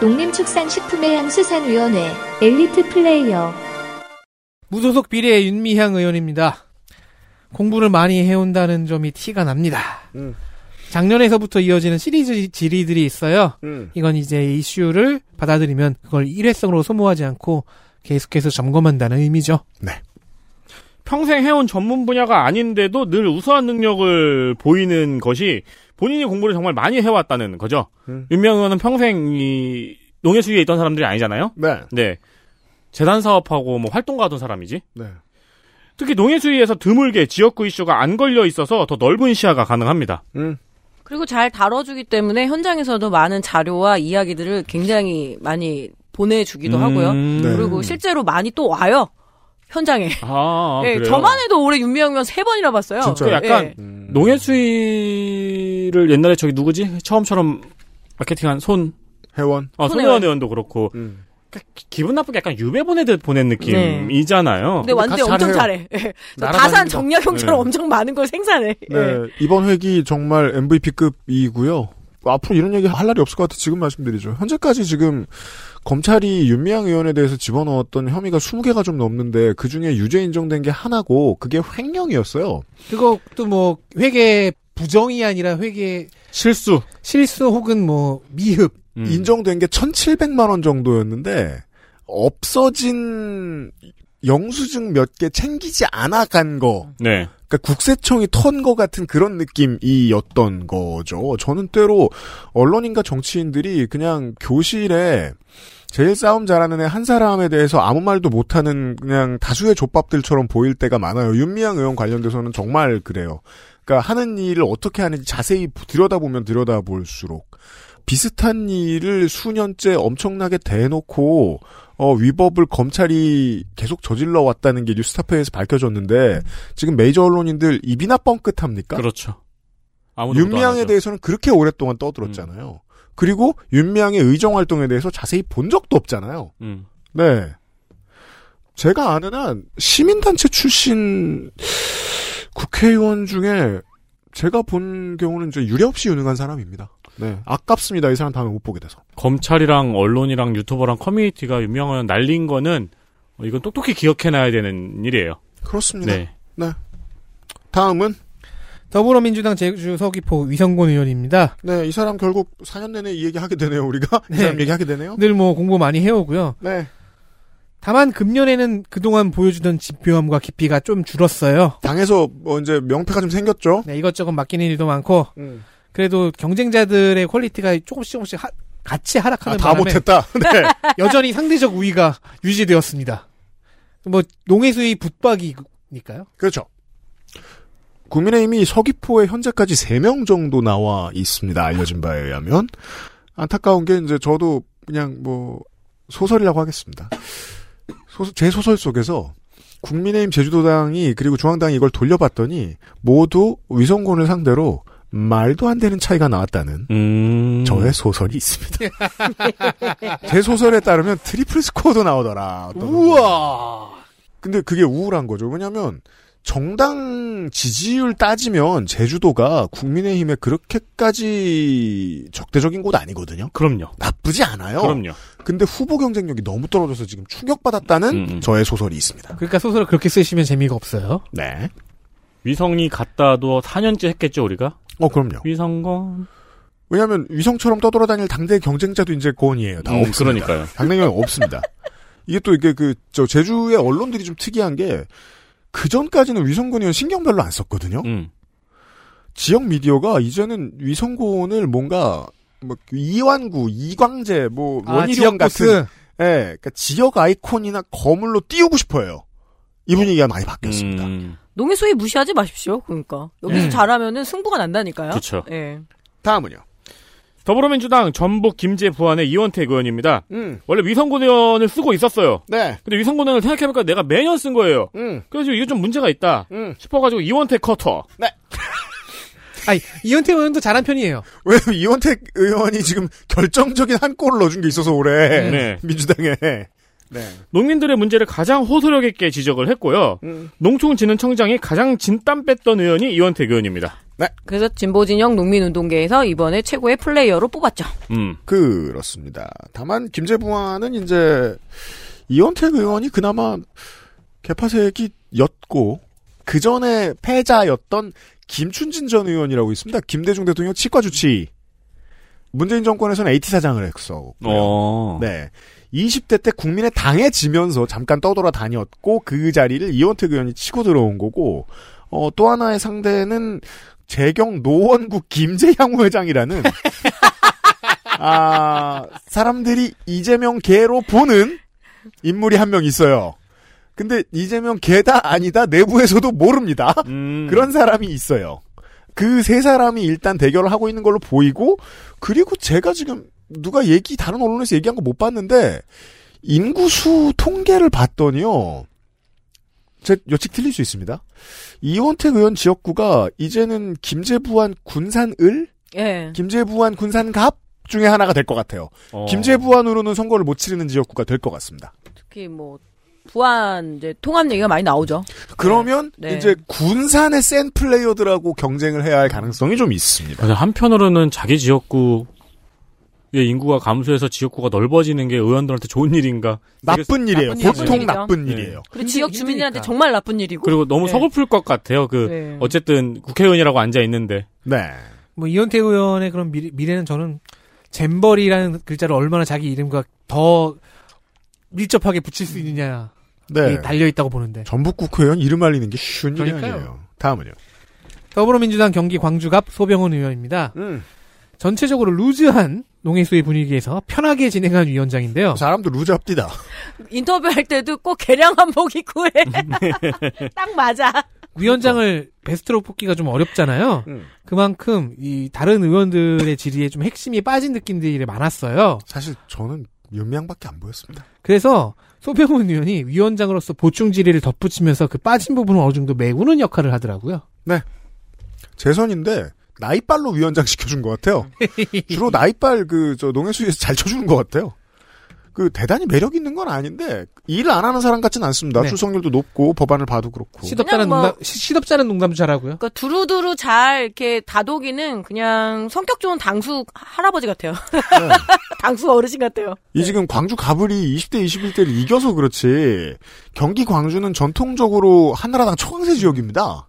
농림축산식품해양수산위원회 엘리트 플레이어 무소속 비례 윤미향 의원입니다. 공부를 많이 해온다는 점이 티가 납니다. 음. 작년에서부터 이어지는 시리즈 질의들이 있어요. 음. 이건 이제 이슈를 받아들이면 그걸 일회성으로 소모하지 않고 계속해서 점검한다는 의미죠. 평생 해온 전문 분야가 아닌데도 늘 우수한 능력을 보이는 것이 본인이 공부를 정말 많이 해왔다는 거죠. 음. 윤명 의원은 평생 이 농해 수위에 있던 사람들이 아니잖아요. 네. 네. 재단 사업하고 뭐 활동가 하던 사람이지. 네. 특히 농해 수위에서 드물게 지역구 이슈가 안 걸려 있어서 더 넓은 시야가 가능합니다. 음. 그리고 잘 다뤄주기 때문에 현장에서도 많은 자료와 이야기들을 굉장히 많이 보내주기도 음, 하고요. 네. 그리고 실제로 많이 또 와요. 현장에. 아, 네, 그래요? 저만 해도 올해 윤미영 의원 세 번이나 봤어요. 그 약간 네. 농해 수위를 옛날에 저기 누구지? 처음처럼 마케팅한 손 회원. 어, 손혜원. 의원도 그렇고 그러니까 기- 기분 나쁘게 약간 유배 보내듯 보낸 느낌이잖아요. 근데 완전 엄청 잘해. 예. 다산 정약용처럼 네. 엄청 많은 걸 생산해. 네. 예. 이번 회기 정말 MVP급이고요. 앞으로 이런 얘기 할 날이 없을 것 같아 지금 말씀드리죠. 현재까지 지금 검찰이 윤미향 의원에 대해서 집어넣었던 혐의가 20개가 좀 넘는데 그 중에 유죄 인정된 게 하나고 그게 횡령이었어요. 그것도 뭐 회계 부정이 아니라 회계 실수, 실수 혹은 뭐 미흡 음. 인정된 게 1,700만 원 정도였는데 없어진 영수증 몇 개 챙기지 않아 간 거. 네. 그러니까 국세청이 턴 거 같은 그런 느낌이었던 거죠. 저는 때로 언론인과 정치인들이 그냥 교실에 제일 싸움 잘하는 애 한 사람에 대해서 아무 말도 못하는 그냥 다수의 족밥들처럼 보일 때가 많아요. 윤미향 의원 관련돼서는 정말 그래요. 그러니까 하는 일을 어떻게 하는지 자세히 들여다보면 들여다볼수록 비슷한 일을 수년째 엄청나게 대놓고 어, 위법을 검찰이 계속 저질러 왔다는 게 뉴스타파에서 밝혀졌는데 지금 메이저 언론인들 입이나 뻥끗합니까? 그렇죠. 윤미향에. 대해서는 그렇게 오랫동안 떠들었잖아요. 그리고 윤미향의 의정 활동에 대해서 자세히 본 적도 없잖아요. 음. 네. 제가 아는 한 시민단체 출신 국회의원 중에 제가 본 경우는 이제 유례 없이 유능한 사람입니다. 네. 아깝습니다. 이 사람 다음에 못 보게 돼서. 검찰이랑 언론이랑 유튜버랑 커뮤니티가 유명한 날린 거는 어, 이건 똑똑히 기억해놔야 되는 일이에요. 그렇습니다. 네. 네. 다음은 더불어민주당 제주 서귀포 위성곤 의원입니다. 네, 이 사람 결국 4년 내내 이 얘기 하게 되네요, 우리가. 이 네. 사람 얘기 하게 되네요. 늘 뭐 공부 많이 해오고요. 네. 다만 금년에는 그동안 보여주던 집요함과 깊이가 좀 줄었어요. 당에서 뭐 이제 명패가 좀 생겼죠. 네, 이것저것 맡기는 일도 많고 음. 그래도 경쟁자들의 퀄리티가 조금씩 조금씩 하- 같이 하락하는 아, 다 못했다. 네. 여전히 상대적 우위가 유지되었습니다. 뭐 농해수의 붙박이니까요. 그렇죠. 국민의힘이 서귀포에 현재까지 3명 정도 나와 있습니다. 알려진 바에 의하면. 안타까운 게 이제 저도 그냥 뭐 소설이라고 하겠습니다. 소설- 제 소설 속에서 국민의힘 제주도당이 그리고 중앙당이 이걸 돌려봤더니 모두 위성군을 상대로 말도 안 되는 차이가 나왔다는 음. 저의 소설이 있습니다. 제 소설에 따르면 triple score도 나오더라. 우와. 근데 그게 우울한 거죠. 왜냐면 정당 지지율 따지면 제주도가 국민의힘에 그렇게까지 적대적인 곳 아니거든요. 그럼요. 나쁘지 않아요. 그럼요. 근데 후보 경쟁력이 너무 떨어져서 지금 충격받았다는 음, 음. 저의 소설이 있습니다. 그러니까 소설을 그렇게 쓰시면 재미가 없어요. 네. 위성이 갔다도 4년째 했겠죠, 우리가? 어, 그럼요. 위성곤. 왜냐하면 위성처럼 떠돌아다닐 당대 경쟁자도 이제 건이에요. 다 음, 없습니다. 그러니까요. 당내경이 없습니다. 이게 또 이게 그 저 제주의 언론들이 좀 특이한 게 그 전까지는 위성군 의원 신경 별로 안 썼거든요. 음. 지역 미디어가 이제는 위성군을 뭔가 뭐 이완구, 이광재, 뭐 아, 원희룡 같은. 예, 그러니까 지역 아이콘이나 거물로 띄우고 싶어요. 이 분위기가 많이 바뀌었습니다. 음. 농해수위 무시하지 마십시오. 그러니까 여기서 음. 잘하면은 승부가 난다니까요. 그쵸. 예. 다음은요. 더불어민주당 전북 김제 부안의 이원택 의원입니다. 음. 원래 위성군 의원을 쓰고 있었어요. 네. 근데 위성군 의원을 생각해보니까 내가 매년 쓴 거예요. 음. 그래서 이거 좀 문제가 있다 음. 싶어가지고 이원택 커터. 아니 이현태 의원도 잘한 편이에요. 왜냐면 이원택 의원이 지금 결정적인 한 골을 넣어준 게 있어서 올해 네. 민주당에. 네. 농민들의 문제를 가장 호소력 있게 지적을 했고요. 음. 농촌진흥청장이 가장 진땀 뺐던 의원이 이원택 의원입니다. 그래서 진보 진영 농민 운동계에서 이번에 최고의 플레이어로 뽑았죠. 음. 그렇습니다. 다만 김재부와는 이제 이원택 의원이 그나마 개파색이였고 그 전에 패자였던 김춘진 전 의원이라고 있습니다. 김대중 대통령 치과 주치. 문재인 정권에서는 AT 사장을 했었고요. 어. 네. 20대 때 국민의 당에 지면서 잠깐 떠돌아 다녔고 그 자리를 이원택 의원이 치고 들어온 거고 어, 또 하나의 상대는 재경 노원구 김재향 회장이라는 아, 사람들이 이재명 개로 보는 인물이 한 명 있어요. 근데 이재명 개다 아니다 내부에서도 모릅니다. 음. 그런 사람이 있어요. 그 세 사람이 일단 대결을 하고 있는 걸로 보이고 그리고 제가 지금 누가 얘기 다른 언론에서 얘기한 거 못 봤는데 인구수 통계를 봤더니요. 제 예측 틀릴 수 있습니다. 이원택 의원 지역구가 이제는 김제부안 군산을 예. 김제부안 군산갑 중에 하나가 될 것 같아요. 어. 김제부안으로는 선거를 못 치르는 지역구가 될 것 같습니다. 특히 뭐 부안 이제 통합 얘기가 많이 나오죠. 그러면 네. 이제 군산의 센 플레이어들하고 경쟁을 해야 할 가능성이 좀 있습니다. 한편으로는 자기 지역구 의 인구가 감소해서 지역구가 넓어지는 게 의원들한테 좋은 일인가? 나쁜 일이에요. 나쁜 보통 일이죠. 나쁜 네. 일이에요. 그리고 지역 주민들한테 정말 나쁜 일이고. 그리고 너무 네. 서글플 것 같아요. 그 네. 어쨌든 국회의원이라고 앉아 있는데. 네. 뭐 이현태 의원의 그런 미래, 미래는 저는 잼버리라는 글자를 얼마나 자기 이름과 더 밀접하게 붙일 수 있느냐 네. 달려 있다고 보는데 전북 국회의원 이름 알리는 게 쉬운 일이 그러니까요. 아니에요. 다음은요. 더불어민주당 경기 광주갑 소병훈 의원입니다. 음. 전체적으로 루즈한 농해수의 분위기에서 편하게 진행한 위원장인데요. 사람도 루즈합디다. 인터뷰할 때도 꼭 개량 한복 입고 해. 딱 맞아. 위원장을 베스트로 뽑기가 좀 어렵잖아요. 음. 그만큼 이 다른 의원들의 질의에 좀 핵심이 빠진 느낌들이 많았어요. 사실 저는 연명밖에 안 보였습니다. 그래서 소병훈 의원이 위원장으로서 보충 질의를 덧붙이면서 그 빠진 부분을 어느 정도 메우는 역할을 하더라고요. 네. 재선인데 나이빨로 위원장 시켜준 것 같아요. 주로 나이빨 그 저 농해수위에서 잘 쳐주는 것 같아요. 그 대단히 매력 있는 건 아닌데 일을 안 하는 사람 같진 않습니다. 네. 출석률도 높고 법안을 봐도 그렇고. 시덥잖은 뭐- 농담, 시- 시덥잖은 농담도 잘하고요. 그러니까 두루두루 잘 이렇게 다독이는 그냥 성격 좋은 당수 할아버지 같아요. 당수 어르신 같아요. 이 지금 광주 가불이 20대 21대를 이겨서 그렇지 경기 광주는 전통적으로 한나라당 초강세 지역입니다.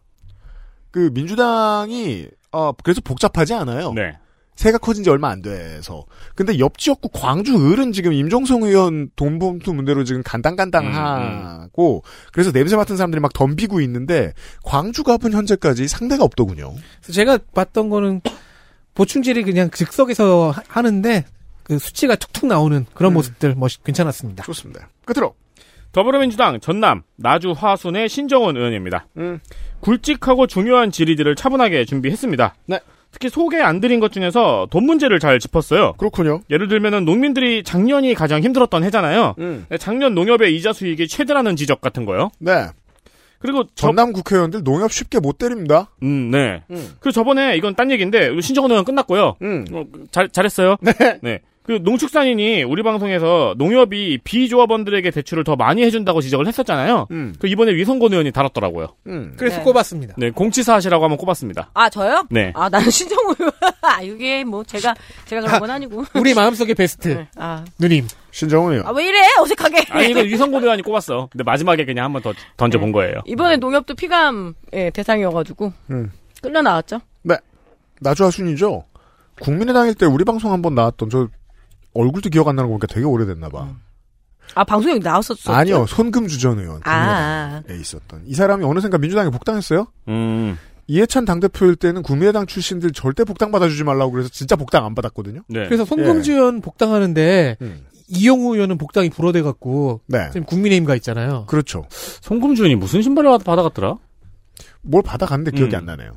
그 민주당이 어 그래서 복잡하지 않아요. 네. 새가 커진 지 얼마 안 돼서. 근데 옆 지역구 광주 을은 지금 임종성 의원 돈 봉투 문제로 지금 간당간당하고 그래서 냄새 맡은 사람들이 막 덤비고 있는데 광주 갑은 현재까지 상대가 없더군요. 그래서 제가 봤던 거는 보충질이 그냥 즉석에서 하- 하는데 그 수치가 툭툭 나오는 그런 모습들 멋 괜찮았습니다. 좋습니다. 끝으로 더불어민주당 전남 나주 화순의 신정원 의원입니다. 음. 굵직하고 중요한 질의들을 차분하게 준비했습니다. 네. 특히 소개 안 드린 것 중에서 돈 문제를 잘 짚었어요. 그렇군요. 예를 들면은 농민들이 작년이 가장 힘들었던 해잖아요. 음. 네, 작년 농협의 이자 수익이 최대라는 지적 같은 거요. 네. 그리고 저, 전남 국회의원들 농협 쉽게 못 때립니다. 음, 네. 음. 그 저번에 이건 딴 얘기인데 신정원 의원 끝났고요. 음. 어, 잘 잘했어요. 네. 그 농축산인이 우리 방송에서 농협이 비조합원들에게 대출을 더 많이 해준다고 지적을 했었잖아요. 음. 그 이번에 위성곤 의원이 다뤘더라고요. 음. 그래서 네. 꼽았습니다. 네, 공치사 하시라고 한번 꼽았습니다. 아 저요? 네. 아 나는 신정우 의원. 아 이게 뭐 제가 제가 그런 건 아니고. 우리 마음속의 베스트 네. 아. 누님. 신정훈 의원. 아왜 이래 어색하게. 아니 이거 위성곤 의원이 꼽았어. 근데 마지막에 그냥 한번 더 던져본 거예요. 이번에 농협도 피감 예, 대상이어가지고 음. 끌려 나왔죠. 네. 나주하순이죠. 국민의당일 때 우리 방송 한번 나왔던 저 얼굴도 기억 안 나는 거 보니까 되게 오래됐나 봐. 아 방송에 나왔었죠. 아니요. 손금 주 전 의원. 아. 국민의당에 있었던. 이 사람이 어느샌가 민주당에 복당했어요. 음. 이해찬 당대표일 때는 국민의당 출신들 절대 복당 받아주지 말라고 그래서 진짜 복당 안 받았거든요. 네. 그래서 손금주 의원 복당하는데 음. 이용호 의원은 복당이 불허돼 갖고 네. 지금 국민의힘가 있잖아요. 그렇죠. 손금주 의원이 무슨 신발을 받아갔더라? 뭘 받아갔는데 기억이 음. 안 나네요.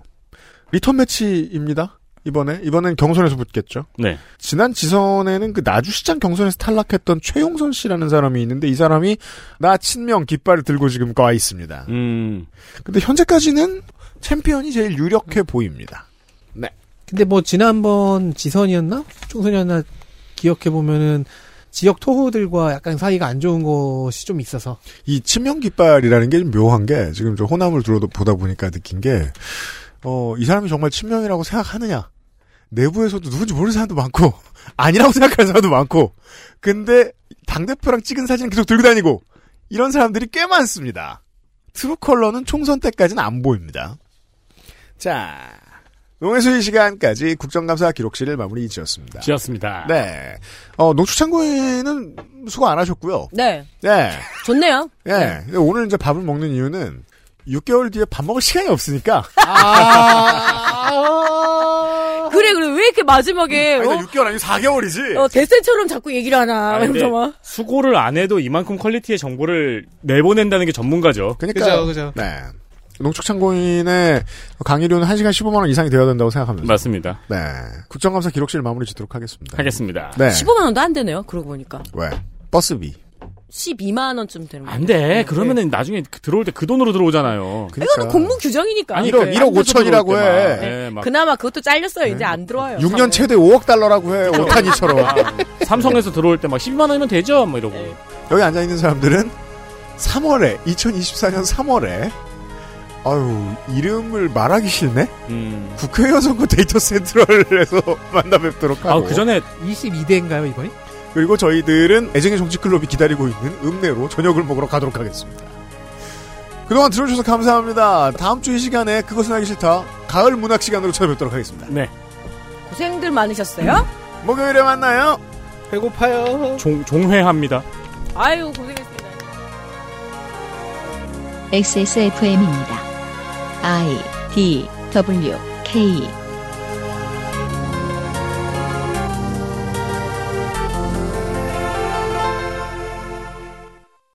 리턴 매치입니다. 이번에 이번엔 경선에서 붙겠죠. 네. 지난 지선에는 그 나주시장 경선에서 탈락했던 최용선 씨라는 사람이 있는데 이 사람이 나 친명 깃발을 들고 지금 가 있습니다. 음. 근데 현재까지는 챔피언이 제일 유력해 보입니다. 네. 근데 뭐 지난번 지선이었나 총선이었나 기억해 보면은 지역 토호들과 약간 사이가 안 좋은 것이 좀 있어서 이 친명 깃발이라는 게 좀 묘한 게 지금 저 호남을 들어도 보다 보니까 느낀 게 어, 이 사람이 정말 친명이라고 생각하느냐. 내부에서도 누군지 모르는 사람도 많고, 아니라고 생각하는 사람도 많고, 근데, 당 대표랑 찍은 사진 계속 들고 다니고, 이런 사람들이 꽤 많습니다. 트루 컬러는 총선 때까지는 안 보입니다. 자, 농해수의 시간까지 국정감사 기록실을 마무리 지었습니다. 지었습니다. 네. 어, 농축창고에는 수고 안 하셨고요. 네. 네. 좋네요. 예. 근데 오늘 이제 밥을 먹는 이유는 6개월 뒤에 밥 먹을 시간이 없으니까. 그래 그래 왜 이렇게 마지막에 아니, 어? 6개월 아니고 4개월이지. 어, 대세처럼 자꾸 얘기를 하나. 아니. 수고를 안 해도 이만큼 퀄리티의 정보를 내보낸다는 게 전문가죠. 그러니까 그죠, 그죠. 네. 농축창고인의 강의료는 1시간 15만 원 이상이 되어야 된다고 생각합니다. 맞습니다. 네. 국정감사 기록실 마무리 짓도록 하겠습니다. 하겠습니다. 네. 15만 원도 안 되네요. 그러고 보니까. 왜? 버스비. 12만 원쯤 되는 거예요. 안 돼. 그러면은 나중에 그- 들어올 때 그 돈으로 들어오잖아요. 이거는 공무 규정이니까. 아니, 1억, 그 1억 5천이라고 들어올 해. 때 막, 예, 막 그나마 그것도 잘렸어요. 이제 안 들어와요. 6년 최대 5억 달러라고 해. 오타니처럼. 삼성에서 들어올 때 막 10만 원이면 되죠? 뭐 이러고. 여기 앉아 있는 사람들은 3월에, 2024년 3월에, 아유, 이름을 말하기 싫네? 음. 국회의원 선거 데이터 센트럴에서 만나 뵙도록 하고. 아, 그 전에 22대인가요 이번이? 그리고 저희들은 애정의 정치클럽이 기다리고 있는 읍내로 저녁을 먹으러 가도록 하겠습니다. 그동안 들어주셔서 감사합니다. 다음 주 이 시간에 그것은 하기 싫다. 가을 문학 시간으로 찾아뵙도록 하겠습니다. 네. 고생들 많으셨어요? 목요일에 만나요. 배고파요. 종, 종회합니다. 아유, 고생했습니다. XSFM입니다. I D W K